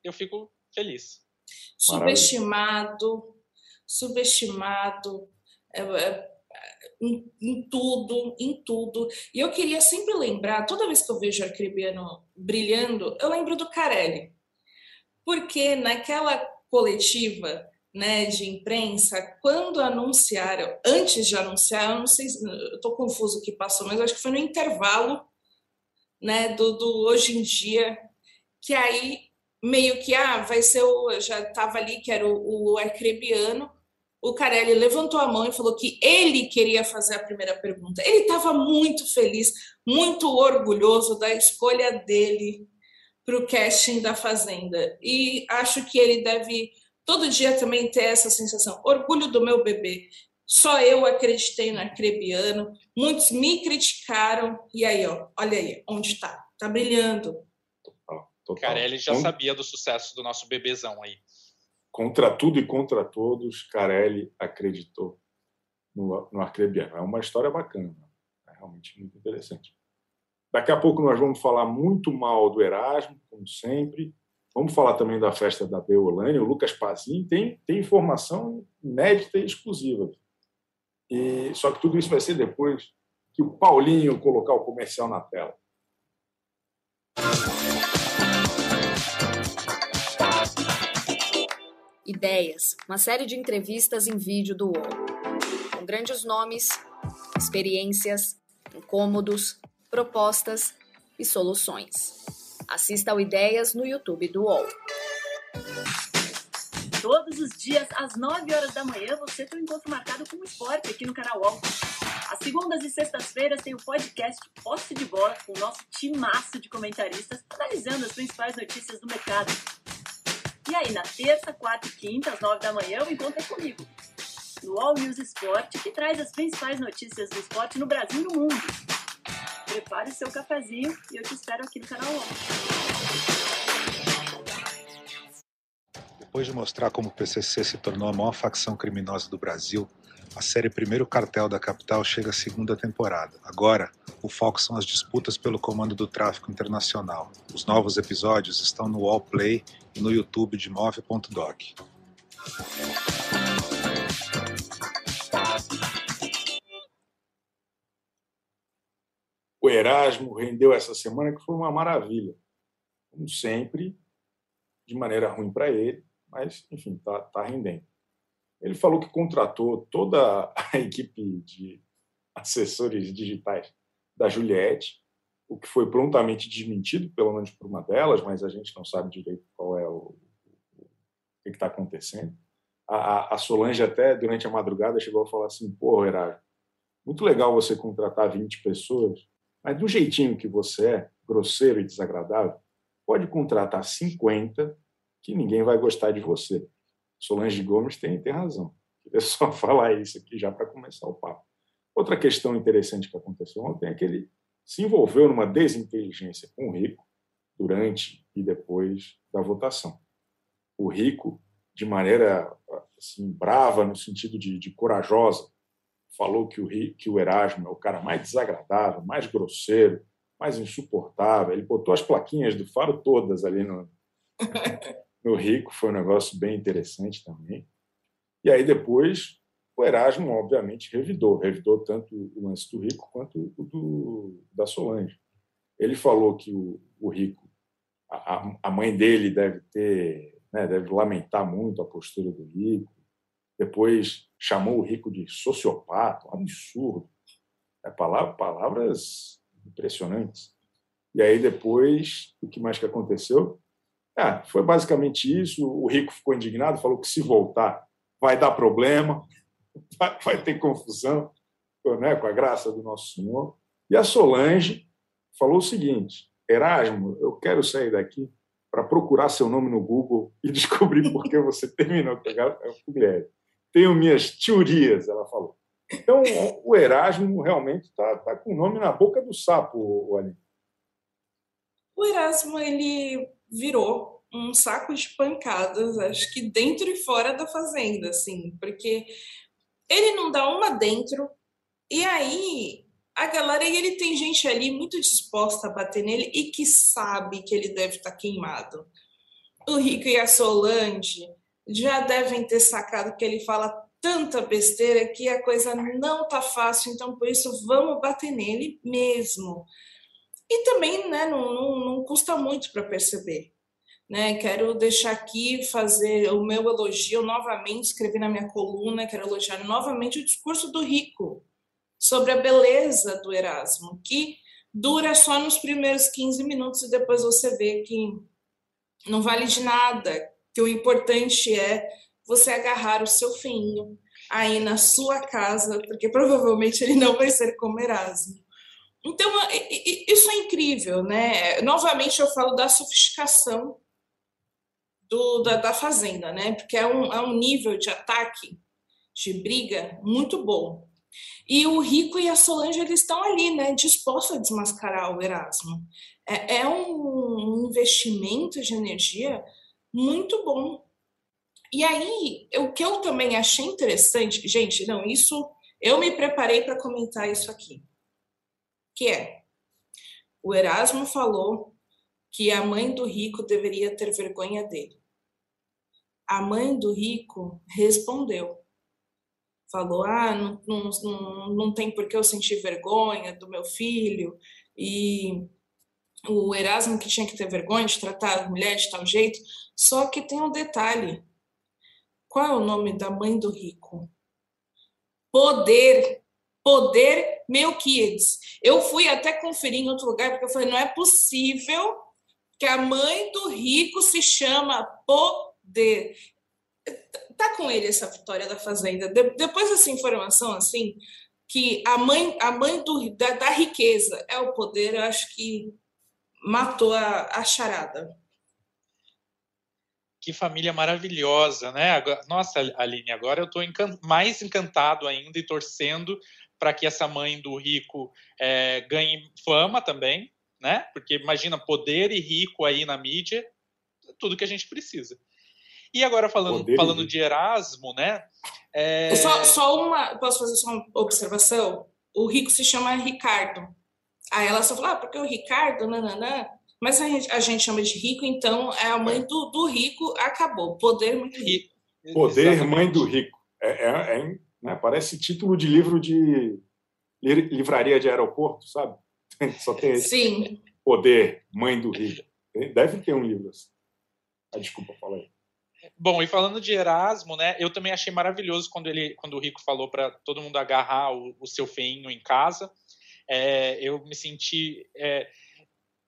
eu fico feliz. Subestimado, subestimado. É, é, em, em, tudo, em tudo. E eu queria sempre lembrar, toda vez que eu vejo Arcrebiano brilhando, eu lembro do Carelli. Porque naquela coletiva né, de imprensa, quando anunciaram, antes de anunciar, eu não sei, estou confuso o que passou, mas acho que foi no intervalo né, do, do hoje em dia, que aí meio que ah, vai ser o. Já estava ali que era o, o arcrebiano, o Carelli levantou a mão e falou que ele queria fazer a primeira pergunta. Ele estava muito feliz, muito orgulhoso da escolha dele para o casting da Fazenda. E acho que ele deve todo dia também ter essa sensação, orgulho do meu bebê. Só eu acreditei no Arcrebiano. Muitos me criticaram. E aí, ó, olha aí, onde está? Está brilhando. Total. Carelli já sabia do sucesso do nosso bebezão aí. Contra tudo e contra todos, Carelli acreditou no, no Arcrebiano. É uma história bacana, é realmente muito interessante. Daqui a pouco nós vamos falar muito mal do Erasmo, como sempre. Vamos falar também da festa da Beolane. O Lucas Pazin tem, tem informação inédita e exclusiva. E, só que tudo isso vai ser depois que o Paulinho colocar o comercial na tela. Ideias, uma série de entrevistas em vídeo do UOL. Com grandes nomes, experiências, incômodos, propostas e soluções. Assista ao Ideias no YouTube do UOL. Todos os dias, às 9 horas da manhã, você tem um encontro marcado com o esporte aqui no canal UOL. Às segundas e sextas-feiras tem o podcast Posse de Bola com o nosso timaço de comentaristas analisando as principais notícias do mercado. E aí, na terça, quarta e quinta, às 9 da manhã, o encontro é comigo. No All News Esporte, que traz as principais notícias do esporte no Brasil e no mundo. Prepare seu cafezinho e eu te espero aqui no canal UOL. Depois de mostrar como o PCC se tornou a maior facção criminosa do Brasil, a série Primeiro Cartel da Capital chega à segunda temporada. Agora, o foco são as disputas pelo comando do tráfico internacional. Os novos episódios estão no Wallplay e no YouTube de Move.doc. O Erasmo rendeu essa semana que foi uma maravilha. Como sempre, de maneira ruim para ele, mas, enfim, está tá rendendo. Ele falou que contratou toda a [LAUGHS] equipe de assessores digitais da Juliette, o que foi prontamente desmentido, pelo menos por uma delas, mas a gente não sabe direito qual é o, o, que está acontecendo. A, a, Solange até, durante a madrugada, chegou a falar assim, pô, Herárdio, muito legal você contratar 20 pessoas, mas do jeitinho que você é, grosseiro e desagradável, pode contratar 50 que ninguém vai gostar de você. Solange Gomes tem, tem razão. Queria só [LAUGHS] falar isso aqui já para começar o papo. Outra questão interessante que aconteceu ontem é que ele se envolveu numa desinteligência com o Rico durante e depois da votação. O Rico, de maneira assim, brava, no sentido de, de corajosa, falou que o, que o Erasmo é o cara mais desagradável, mais grosseiro, mais insuportável. Ele botou as plaquinhas do Faro todas ali no, [LAUGHS] no Rico foi um negócio bem interessante também. E aí depois o Erasmo, obviamente, revidou, revidou tanto o lance do Rico quanto o do, da Solange. Ele falou que o, o Rico, a, a, mãe dele deve ter, né, deve lamentar muito a postura do Rico. Depois chamou o Rico de sociopata, um absurdo. É, palavra, palavras impressionantes. E aí depois, o que mais que aconteceu? É, foi basicamente isso. O Rico ficou indignado, falou que se voltar vai dar problema, [LAUGHS] vai, ter confusão, né, com a graça do Nosso Senhor. E a Solange falou o seguinte: Erasmo, eu quero sair daqui para procurar seu nome no Google e descobrir por que você [LAUGHS] terminou com a mulher. Tenho minhas teorias, ela falou. Então, o Erasmo realmente está tá com o nome na boca do sapo, Aline. O Erasmo, ele virou um saco de pancadas, acho que dentro e fora da fazenda, assim, porque ele não dá uma dentro, e aí a galera, e ele tem gente ali muito disposta a bater nele e que sabe que ele deve estar tá queimado. O Rico e a Solange já devem ter sacado que ele fala tanta besteira que a coisa não tá fácil, então por isso vamos bater nele mesmo. E também né, não, não, não custa muito para perceber. Né? Quero deixar aqui, fazer o meu elogio novamente, escrevi na minha coluna, quero elogiar novamente o discurso do Rico sobre a beleza do Erasmo, que dura só nos primeiros 15 minutos e depois você vê que não vale de nada, que o importante é você agarrar o seu feinho aí na sua casa, porque provavelmente ele não vai ser como Erasmo. Então, isso é incrível, né? Novamente eu falo da sofisticação do, da, da Fazenda, né? Porque é um, é um nível de ataque de briga muito bom. E o Rico e a Solange eles estão ali, né, dispostos a desmascarar o Erasmo. É, é um investimento de energia muito bom. E aí, o que eu também achei interessante, gente, não, isso eu me preparei para comentar isso aqui, que é o Erasmo falou que a mãe do rico deveria ter vergonha dele. A mãe do rico respondeu falou: ah, não, não, não, não tem por que eu sentir vergonha do meu filho, e o Erasmo que tinha que ter vergonha de tratar a mulher de tal jeito. Só que tem um detalhe: qual é o nome da mãe do rico? Poder. Poder Melquiades. Eu fui até conferir em outro lugar, porque eu falei: não é possível que a mãe do rico se chama Poder tá com ele essa vitória da fazenda. De, depois dessa informação assim, que a mãe, a mãe do, da, da riqueza é o poder, eu acho que matou a, a charada. Que família maravilhosa, né? Nossa, Aline, agora eu estou encan mais encantado ainda e torcendo para que essa mãe do rico é, ganhe fama também, né? Porque imagina poder e rico aí na mídia, tudo que a gente precisa. E agora falando, falando de Erasmo, né? É... Só, só uma, posso fazer só uma observação? O rico se chama Ricardo. Aí ela só fala, ah, porque o Ricardo, nananã. Mas a gente, a gente chama de rico, então é a mãe do, do rico, acabou. Poder muito rico. Poder Exatamente. mãe do rico. É, é, é né? Parece título de livro de livraria de aeroporto, sabe? [LAUGHS] Só tem esse. Sim. Poder, mãe do rico. Deve ter um livro assim. Ah, desculpa, fala aí. Bom, e falando de Erasmo, né? Eu também achei maravilhoso quando ele, quando o Rico falou para todo mundo agarrar o, o, seu feinho em casa. É, eu me senti é,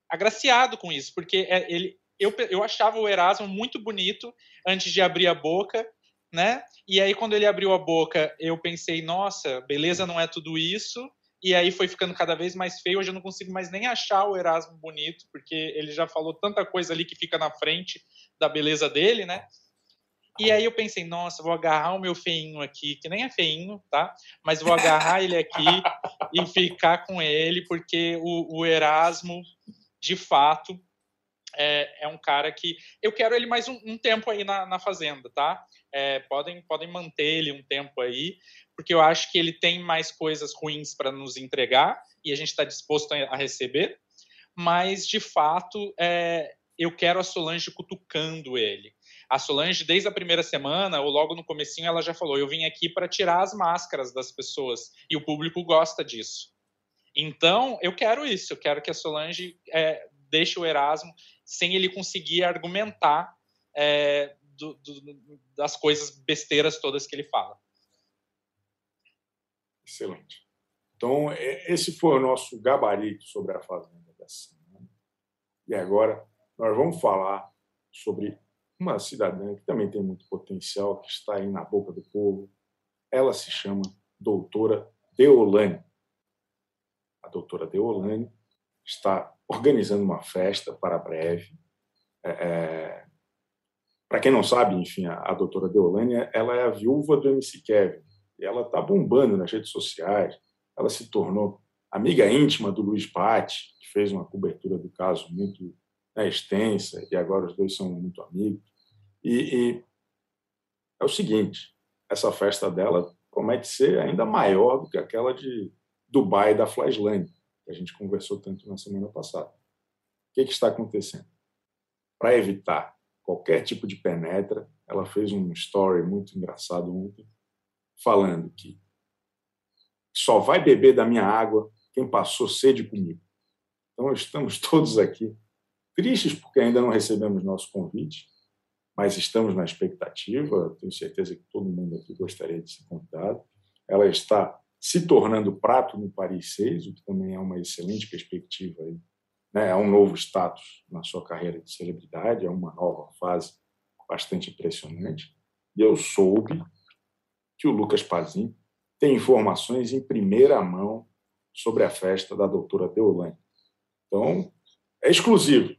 agraciado com isso, porque é, ele, eu, eu achava o Erasmo muito bonito antes de abrir a boca, né? E aí quando ele abriu a boca, eu pensei, nossa, beleza não é tudo isso. E aí foi ficando cada vez mais feio. Hoje eu não consigo mais nem achar o Erasmo bonito, porque ele já falou tanta coisa ali que fica na frente da beleza dele, né? E aí eu pensei, nossa, vou agarrar o meu feinho aqui, que nem é feinho, tá? Mas vou agarrar ele aqui [LAUGHS] e ficar com ele, porque o, o Erasmo, de fato, é, é, um cara que eu quero ele mais um, um tempo aí na, na fazenda, tá? É, podem, podem manter ele um tempo aí, porque eu acho que ele tem mais coisas ruins para nos entregar e a gente está disposto a, receber, mas de fato é, eu quero a Solange cutucando ele. A Solange, desde a primeira semana, ou logo no comecinho, ela já falou: eu vim aqui para tirar as máscaras das pessoas. E o público gosta disso. Então, eu quero isso. Eu quero que a Solange é, deixe o Erasmo sem ele conseguir argumentar é, do, do, das coisas besteiras todas que ele fala. Excelente. Então, é, esse foi o nosso gabarito sobre a Fazenda da semana. E agora nós vamos falar sobre uma cidadã que também tem muito potencial, que está aí na boca do povo. Ela se chama doutora Deolane. Doutora Deolane está organizando uma festa para breve. É, é, para quem não sabe, enfim, a, a doutora Deolane ela é a viúva do MC Kevin. E ela está bombando nas redes sociais. Ela se tornou amiga íntima do Luiz Patti, que fez uma cobertura do caso muito né, extensa, e agora os dois são muito amigos. E, e é o seguinte: essa festa dela promete ser ainda maior do que aquela de Dubai da Flashland, que a gente conversou tanto na semana passada. O que, que está acontecendo? Para evitar qualquer tipo de penetra, ela fez um story muito engraçado ontem, falando que só vai beber da minha água quem passou sede comigo. Então, estamos [LAUGHS] todos aqui tristes porque ainda não recebemos nosso convite, mas estamos na expectativa. Tenho certeza que todo mundo aqui gostaria de ser convidado. Ela está se tornando prato no Paris 6, o que também é uma excelente perspectiva. Aí, né? É um novo status na sua carreira de celebridade, é uma nova fase bastante impressionante. E eu soube que o Lucas Pazin tem informações em primeira mão sobre a festa da doutora Deolane. Então, é exclusivo.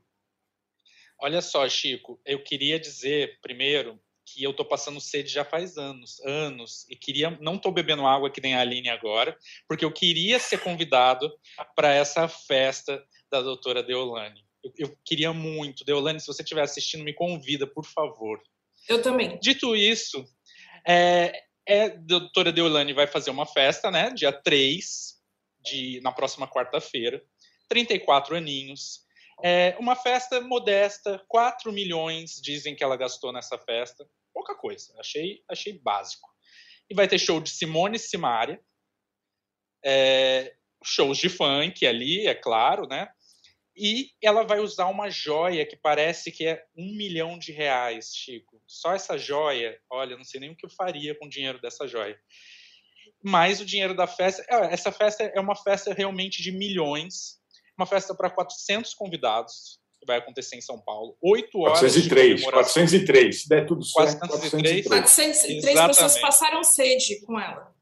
Olha só, Chico, eu queria dizer primeiro que eu tô passando sede já faz anos, anos, e queria, não tô bebendo água que nem a Aline agora, porque eu queria ser convidado para essa festa da doutora Deolane. Eu, eu, queria muito. Deolane, se você estiver assistindo, me convida, por favor. Eu também. Dito isso, é, é, a doutora Deolane vai fazer uma festa, né, dia 3, de, na próxima quarta-feira, 34 aninhos, é uma festa modesta, 4 milhões dizem que ela gastou nessa festa. Pouca coisa, achei, achei básico. E vai ter show de Simone e Simaria, é, shows de funk ali, é claro, né? E ela vai usar uma joia que parece que é um milhão de reais, Chico. Só essa joia, olha, não sei nem o que eu faria com o dinheiro dessa joia. Mas o dinheiro da festa, é, essa festa é uma festa realmente de milhões, uma festa para 400 convidados, que vai acontecer em São Paulo. Oito horas 403, 403, se der tudo certo. 403, 403 pessoas passaram sede com ela.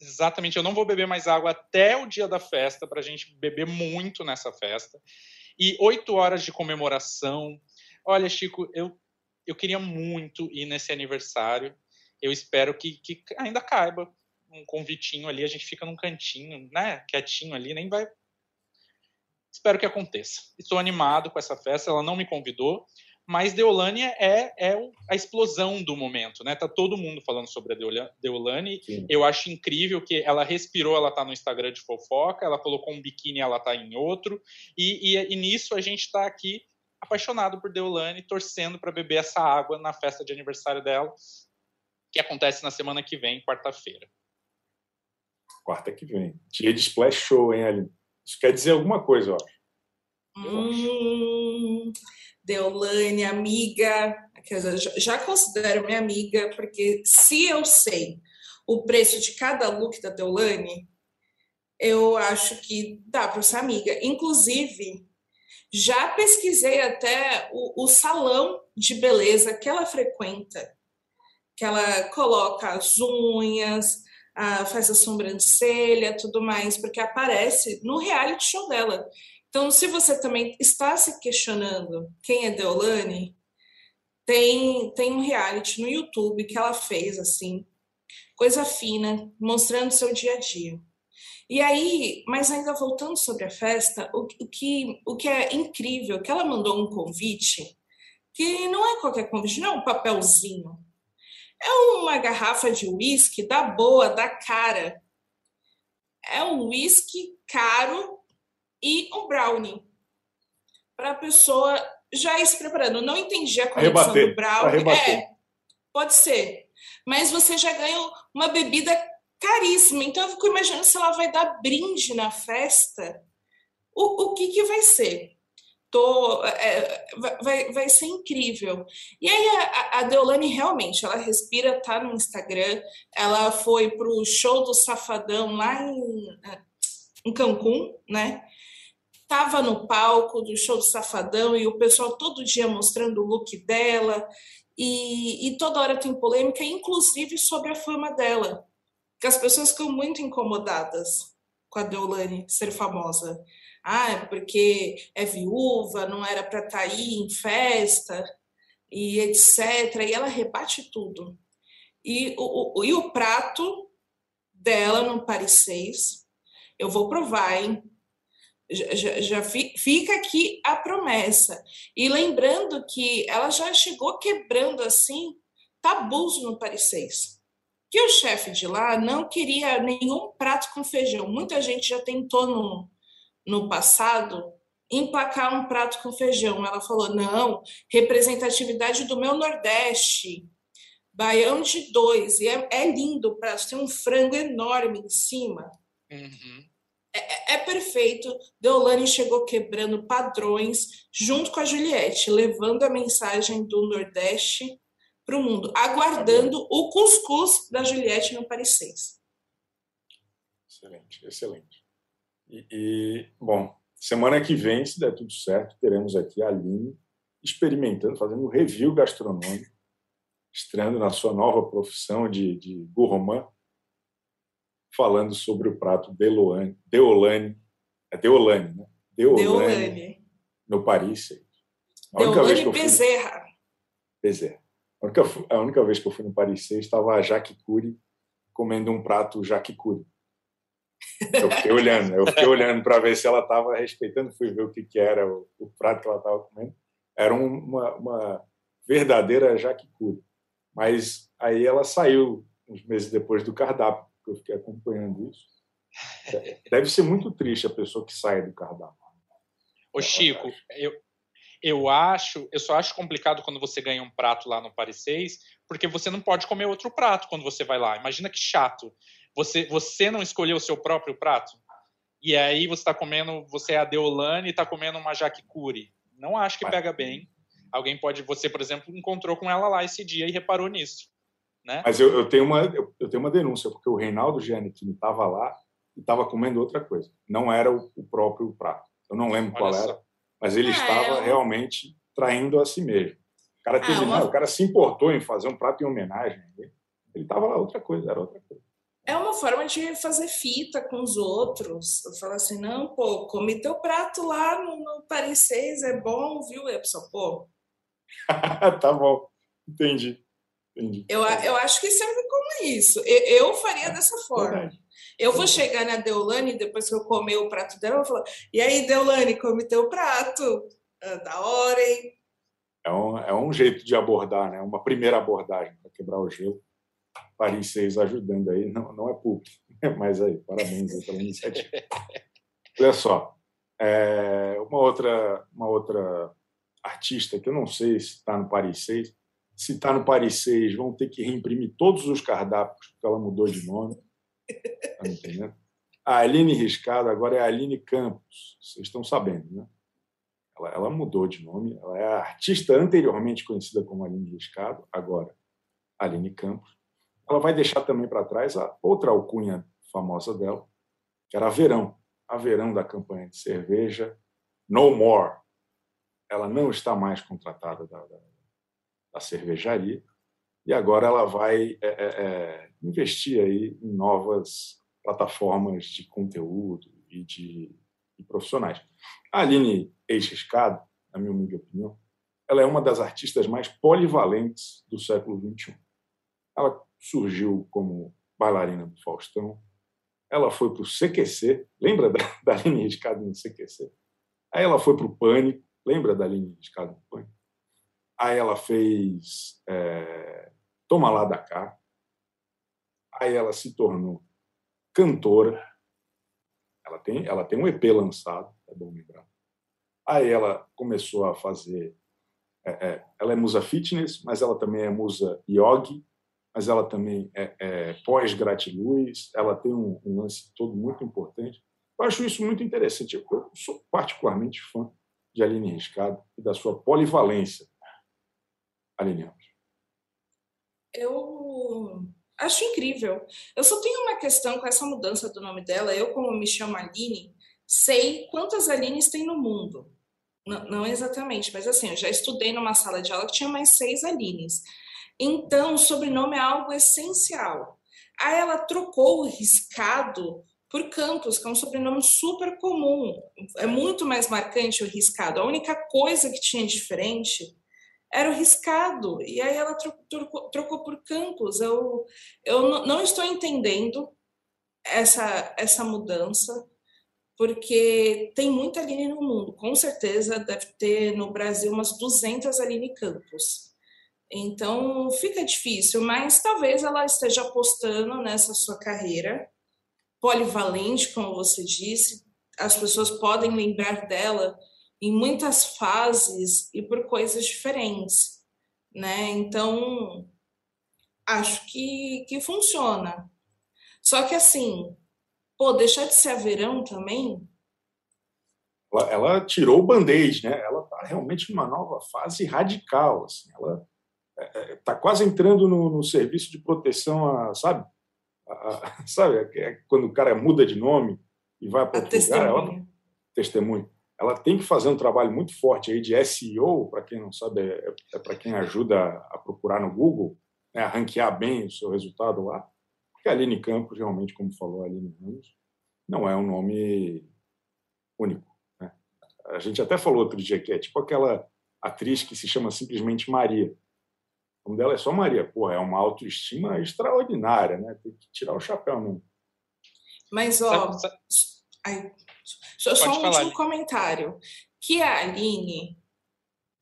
Exatamente, eu não vou beber mais água até o dia da festa, para a gente beber muito nessa festa. E oito horas de comemoração. Olha, Chico, eu, eu queria muito ir nesse aniversário. Eu espero que, que ainda caiba um convitinho ali, a gente fica num cantinho, né, quietinho ali, nem vai Espero que aconteça. Estou animado com essa festa, ela não me convidou, mas Deolane é, é a explosão do momento, né? Tá todo mundo falando sobre a Deolane. Sim. Eu acho incrível que ela respirou, ela tá no Instagram de fofoca, ela colocou um biquíni, ela tá em outro, e, e, e nisso a gente está aqui apaixonado por Deolane, torcendo para beber essa água na festa de aniversário dela, que acontece na semana que vem, quarta-feira. Quarta que vem. Dia de splash show, hein, Aline? Isso quer dizer alguma coisa, eu acho. Hum, Deolane, amiga, já considero minha amiga, porque se eu sei o preço de cada look da Deolane, eu acho que dá para ser amiga. Inclusive, já pesquisei até o, o, salão de beleza que ela frequenta, que ela coloca as unhas, faz a sobrancelha, tudo mais, porque aparece no reality show dela. Então, se você também está se questionando quem é Deolane, tem, tem um reality no YouTube que ela fez, assim, coisa fina, mostrando seu dia a dia. E aí, mas ainda voltando sobre a festa, o, o, que, o que é incrível, é que ela mandou um convite, que não é qualquer convite, não é um papelzinho. É uma garrafa de uísque da boa, da cara. É um uísque caro e um brownie. Para a pessoa já ir se preparando. Não entendi a conexão do brownie. É, pode ser. Mas você já ganha uma bebida caríssima. Então eu fico imaginando se ela vai dar brinde na festa. O, o que, que vai ser? Tô, é, vai, vai ser incrível. E aí a, a Deolane realmente, ela respira, tá no Instagram, ela foi pro show do Safadão lá em, é, em Cancún, né? Tava no palco do show do Safadão e o pessoal todo dia mostrando o look dela e, e toda hora tem polêmica, inclusive sobre a fama dela, que as pessoas ficam muito incomodadas com a Deolane ser famosa ah, é porque é viúva, não era para estar tá aí em festa, e etc. E ela rebate tudo. E o, o, e o prato dela no Paris 6, eu vou provar, hein? Já, já, já fica aqui a promessa. E lembrando que ela já chegou quebrando assim tabus no Paris 6. Que o chefe de lá não queria nenhum prato com feijão. Muita gente já tentou no, no passado emplacar um prato com feijão. Ela falou: não, representatividade do meu Nordeste, baião de dois, e é, é lindo o prato, tem um frango enorme em cima. Uhum. É, é, é, perfeito. Deolane chegou quebrando padrões junto com a Juliette, levando a mensagem do Nordeste para o mundo, aguardando o cuscuz da Juliette no Paris 6. Excelente, excelente. E, e, bom, semana que vem, se der tudo certo, teremos aqui a Aline experimentando, fazendo um review gastronômico, estreando na sua nova profissão de, de gourmand, falando sobre o prato Deolane, Deolane, é Deolane, né? Deolane, Deolane. no Paris. A Deolane Bezerra. Bezerra. A única, a única vez que eu fui no Paris 6 estava a Jaque Cury comendo um prato Jaque Cury. Eu fiquei olhando, eu fiquei olhando para ver se ela estava respeitando, fui ver o que, que era o, o prato que ela estava comendo. Era uma, uma verdadeira Jaque Cury. Mas aí ela saiu uns meses depois do cardápio, porque eu fiquei acompanhando isso. Deve ser muito triste a pessoa que sai do cardápio. Ô Chico, eu, eu acho, eu só acho complicado quando você ganha um prato lá no Paris 6, porque você não pode comer outro prato quando você vai lá. Imagina que chato. Você, você não escolheu o seu próprio prato. E aí você está comendo, você é a Deolane e está comendo uma Jaque Cury. Não acho que pega bem. Alguém pode, você, por exemplo, encontrou com ela lá esse dia e reparou nisso. Né? Mas eu, eu tenho uma, eu, eu, tenho uma denúncia, porque o Reinaldo Giannichini estava lá e estava comendo outra coisa. Não era o, o próprio prato. Eu não lembro Olha qual só. era mas ele ah, estava é realmente traindo a si mesmo. O cara, teve, ah, uma... o cara se importou em fazer um prato em homenagem. Ele estava lá, outra coisa, era outra coisa. É uma forma de fazer fita com os outros. Falar assim, não, pô, comi teu prato lá no, no Paris 6, é bom, viu? E a pessoa, pô. [LAUGHS] tá bom, entendi. entendi. Eu, eu acho que serve como isso. Eu, eu faria dessa forma. Verdade. Eu vou chegar na Deolane, depois que eu comer o prato dela, eu vou falar: e aí, Deolane, come teu prato? Ah, da hora, hein? É um, é um jeito de abordar, né? Uma primeira abordagem para quebrar o gelo. Paris 6 ajudando aí, não, não é público, mas aí, parabéns aí pela iniciativa. [LAUGHS] Olha só, é, uma, outra, uma outra artista que eu não sei se está no Paris 6, se está no Paris 6, vão ter que reimprimir todos os cardápios, porque ela mudou de nome. Tá entendendo? A Aline Riscado agora é a Aline Campos, vocês estão sabendo, né? Ela, ela, mudou de nome, ela é a artista anteriormente conhecida como Aline Riscado, agora Aline Campos. Ela vai deixar também para trás a outra alcunha famosa dela, que era a Verão, a Verão da campanha de cerveja No More. Ela não está mais contratada da, da, da cervejaria e agora ela vai é, é, é investir aí em novas plataformas de conteúdo e de e profissionais. A Aline Eixescado, na minha humilde opinião, ela é uma das artistas mais polivalentes do século XXI. Ela surgiu como bailarina do Faustão, ela foi para o CQC, lembra da, [LAUGHS] da Aline Riscado no CQC? Aí ela foi para o Pânico, lembra da Aline Riscado no Pânico? Aí ela fez é, Toma Lá da Cá, Aí ela se tornou cantora. Ela tem, ela tem um EP lançado, é bom lembrar. Aí ela começou a fazer. É, é, ela é musa fitness, mas ela também é musa yogi, mas ela também é, é pós-gratiluz. Ela tem um, um, lance todo muito importante. Eu acho isso muito interessante. Eu sou particularmente fã de Aline Riscado e da sua polivalência. Aline Ramos. Eu Acho incrível. Eu só tenho uma questão com essa mudança do nome dela. Eu, como me chamo Aline, sei quantas Alines tem no mundo. Não, não exatamente, mas assim, eu já estudei numa sala de aula que tinha mais seis Alines. Então, o sobrenome é algo essencial. Aí ela trocou o riscado por Campos, que é um sobrenome super comum. É muito mais marcante o riscado. A única coisa que tinha diferente era o riscado, e aí ela trocou, trocou por campos. Eu, eu não estou entendendo essa, essa mudança, porque tem muita Aline no mundo, com certeza deve ter no Brasil umas 200 Aline Campos. Então fica difícil, mas talvez ela esteja apostando nessa sua carreira polivalente, como você disse. As pessoas podem lembrar dela em muitas fases e por coisas diferentes, né? Então, acho que, que funciona. Só que assim, pô, deixar de ser a verão também. Ela, ela tirou o band-aid, né? Ela está realmente numa nova fase radical. Assim. Ela está é, é quase entrando no, no, serviço de proteção, a, sabe? A, [LAUGHS] sabe? É quando o cara muda de nome e vai para outro lugar. Ela, testemunho ela tem que fazer um trabalho muito forte aí de SEO, para quem não sabe, é, é para quem ajuda a procurar no Google, né, a ranquear bem o seu resultado lá. Porque a Aline Campos, realmente, como falou a Aline Ramos, não é um nome único. Né? A gente até falou outro dia que é tipo aquela atriz que se chama simplesmente Maria. O nome dela é só Maria. Porra, é uma autoestima extraordinária, né? Tem que tirar o chapéu mesmo. Mas, ó, ai, só, só um falar, último comentário. Que a Aline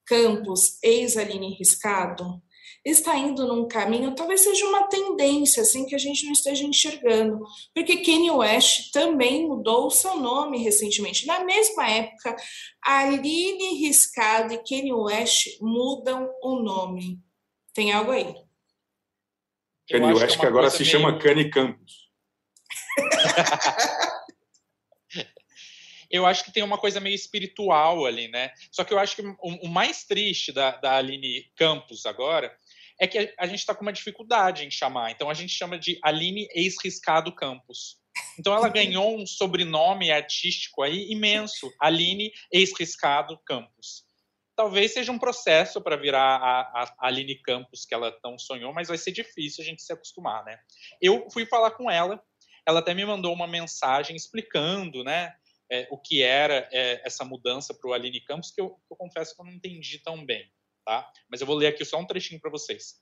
Campos, ex-Aline Riscado, está indo num caminho, talvez seja uma tendência, assim, que a gente não esteja enxergando. Porque Kanye West também mudou o seu nome recentemente. Na mesma época, Aline Riscado e Kanye West mudam o nome. Tem algo aí. Kanye West, que, é que agora se meio... chama Kanye Campos. [LAUGHS] eu acho que tem uma coisa meio espiritual ali, né? Só que eu acho que o, o mais triste da, da Aline Campos agora é que a, a gente está com uma dificuldade em chamar. Então a gente chama de Aline Ex-Riscado Campos. Então ela ganhou um sobrenome artístico aí imenso, Aline Ex-Riscado Campos. Talvez seja um processo para virar a, a, Aline Campos que ela tão sonhou, mas vai ser difícil a gente se acostumar, né? Eu fui falar com ela, ela até me mandou uma mensagem explicando, né, é, o que era é, essa mudança para o Aline Campos, que eu, eu confesso que eu não entendi tão bem tá? Mas eu vou ler aqui só um trechinho para vocês.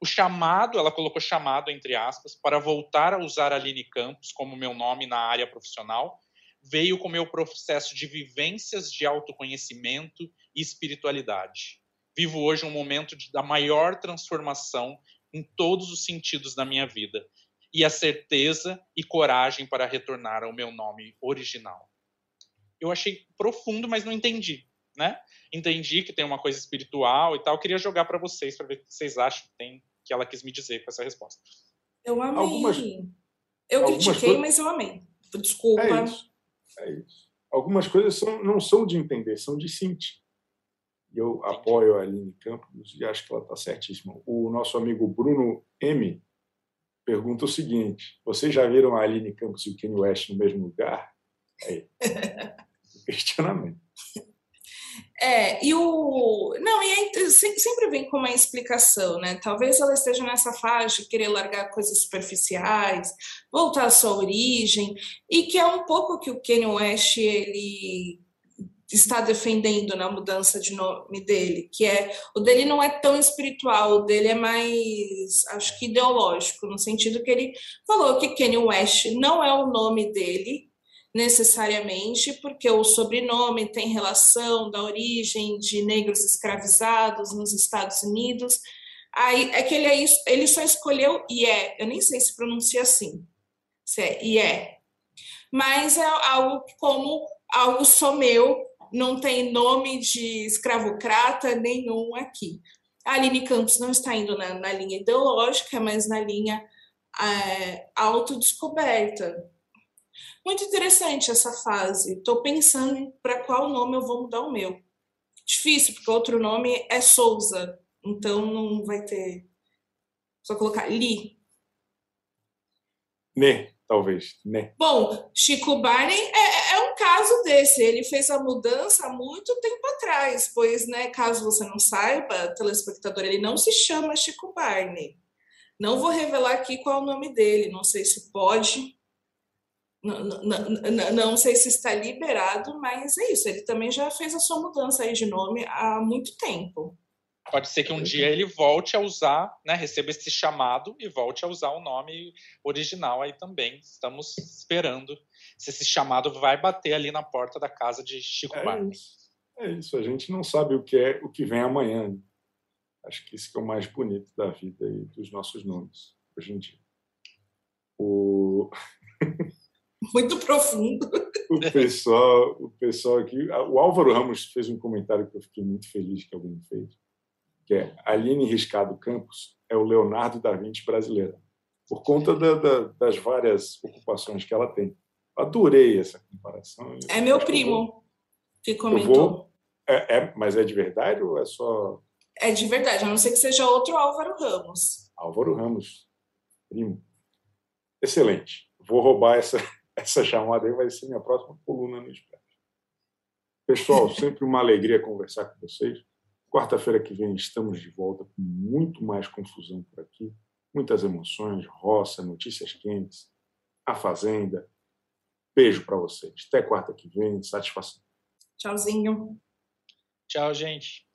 O chamado, ela colocou chamado entre aspas, para voltar a usar Aline Campos como meu nome na área profissional, veio com meu processo de vivências de autoconhecimento e espiritualidade. Vivo hoje um momento de, da maior transformação em todos os sentidos da minha vida e a certeza e coragem para retornar ao meu nome original. Eu achei profundo, mas não entendi, né? entendi que tem uma coisa espiritual e tal. queria jogar para vocês para ver o que vocês acham que tem que ela quis me dizer com essa resposta. Eu amei. Algumas, eu algumas critiquei, coisas... mas eu amei. Desculpa. É isso. É isso. Algumas coisas são, não são de entender, são de sentir. E eu apoio a Aline Campos e acho que ela está certíssima. O nosso amigo Bruno M pergunta o seguinte: vocês já viram a Aline Campos e o Kanye West no mesmo lugar? Aí. [LAUGHS] questionamento. É, e o. Não, e aí, sempre vem com uma explicação, né? Talvez ela esteja nessa fase de querer largar coisas superficiais, voltar à sua origem, e que é um pouco que o Kanye West ele está defendendo na mudança de nome dele, que é o dele não é tão espiritual, o dele é mais, acho que ideológico, no sentido que ele falou que Kanye West não é o nome dele, necessariamente, porque o sobrenome tem relação da origem de negros escravizados nos Estados Unidos. Aí é que ele, é, ele só escolheu IE, eu nem sei se pronuncia assim, se é IE, mas é algo como algo só meu, não tem nome de escravocrata nenhum aqui. A Aline Campos não está indo na, na linha ideológica, mas na linha é, autodescoberta muito interessante essa fase. Estou pensando para qual nome eu vou mudar o meu. Difícil, porque o outro nome é Souza, então não vai ter. Só colocar Li. Né, talvez. Né. Bom, Chico Barney é, é um caso desse. Ele fez a mudança há muito tempo atrás, pois, né, caso você não saiba, telespectador, ele não se chama Chico Barney. Não vou revelar aqui qual é o nome dele, não sei se pode, não, não, não, sei se está liberado, mas é isso. Ele também já fez a sua mudança aí de nome há muito tempo. Pode ser que um dia ele volte a usar, né, receba esse chamado e volte a usar o nome original aí também. Estamos esperando se esse chamado vai bater ali na porta da casa de Chico é Barney. Isso. É isso, a gente não sabe o que é o que vem amanhã. Acho que isso que é o mais bonito da vida e dos nossos nomes hoje em dia. O [LAUGHS] muito profundo. O pessoal, o pessoal aqui, o Álvaro Ramos fez um comentário que eu fiquei muito feliz que alguém fez, que é Aline Riscado Campos é o Leonardo da Vinci brasileira, por conta da, da, das várias ocupações que ela tem. Adorei essa comparação. É meu primo que comentou. Vou, é, é, mas é de verdade ou é só... É de verdade, a não ser que seja outro Álvaro Ramos. Álvaro Ramos, primo. Excelente. Vou roubar essa, essa chamada aí vai ser minha próxima coluna no Expresso. Pessoal, sempre uma alegria conversar com vocês. Quarta-feira que vem estamos de volta com muito mais confusão por aqui, muitas emoções, roça, notícias quentes, a Fazenda. Beijo para vocês. Até quarta que vem. Satisfação. Tchauzinho. Tchau, gente.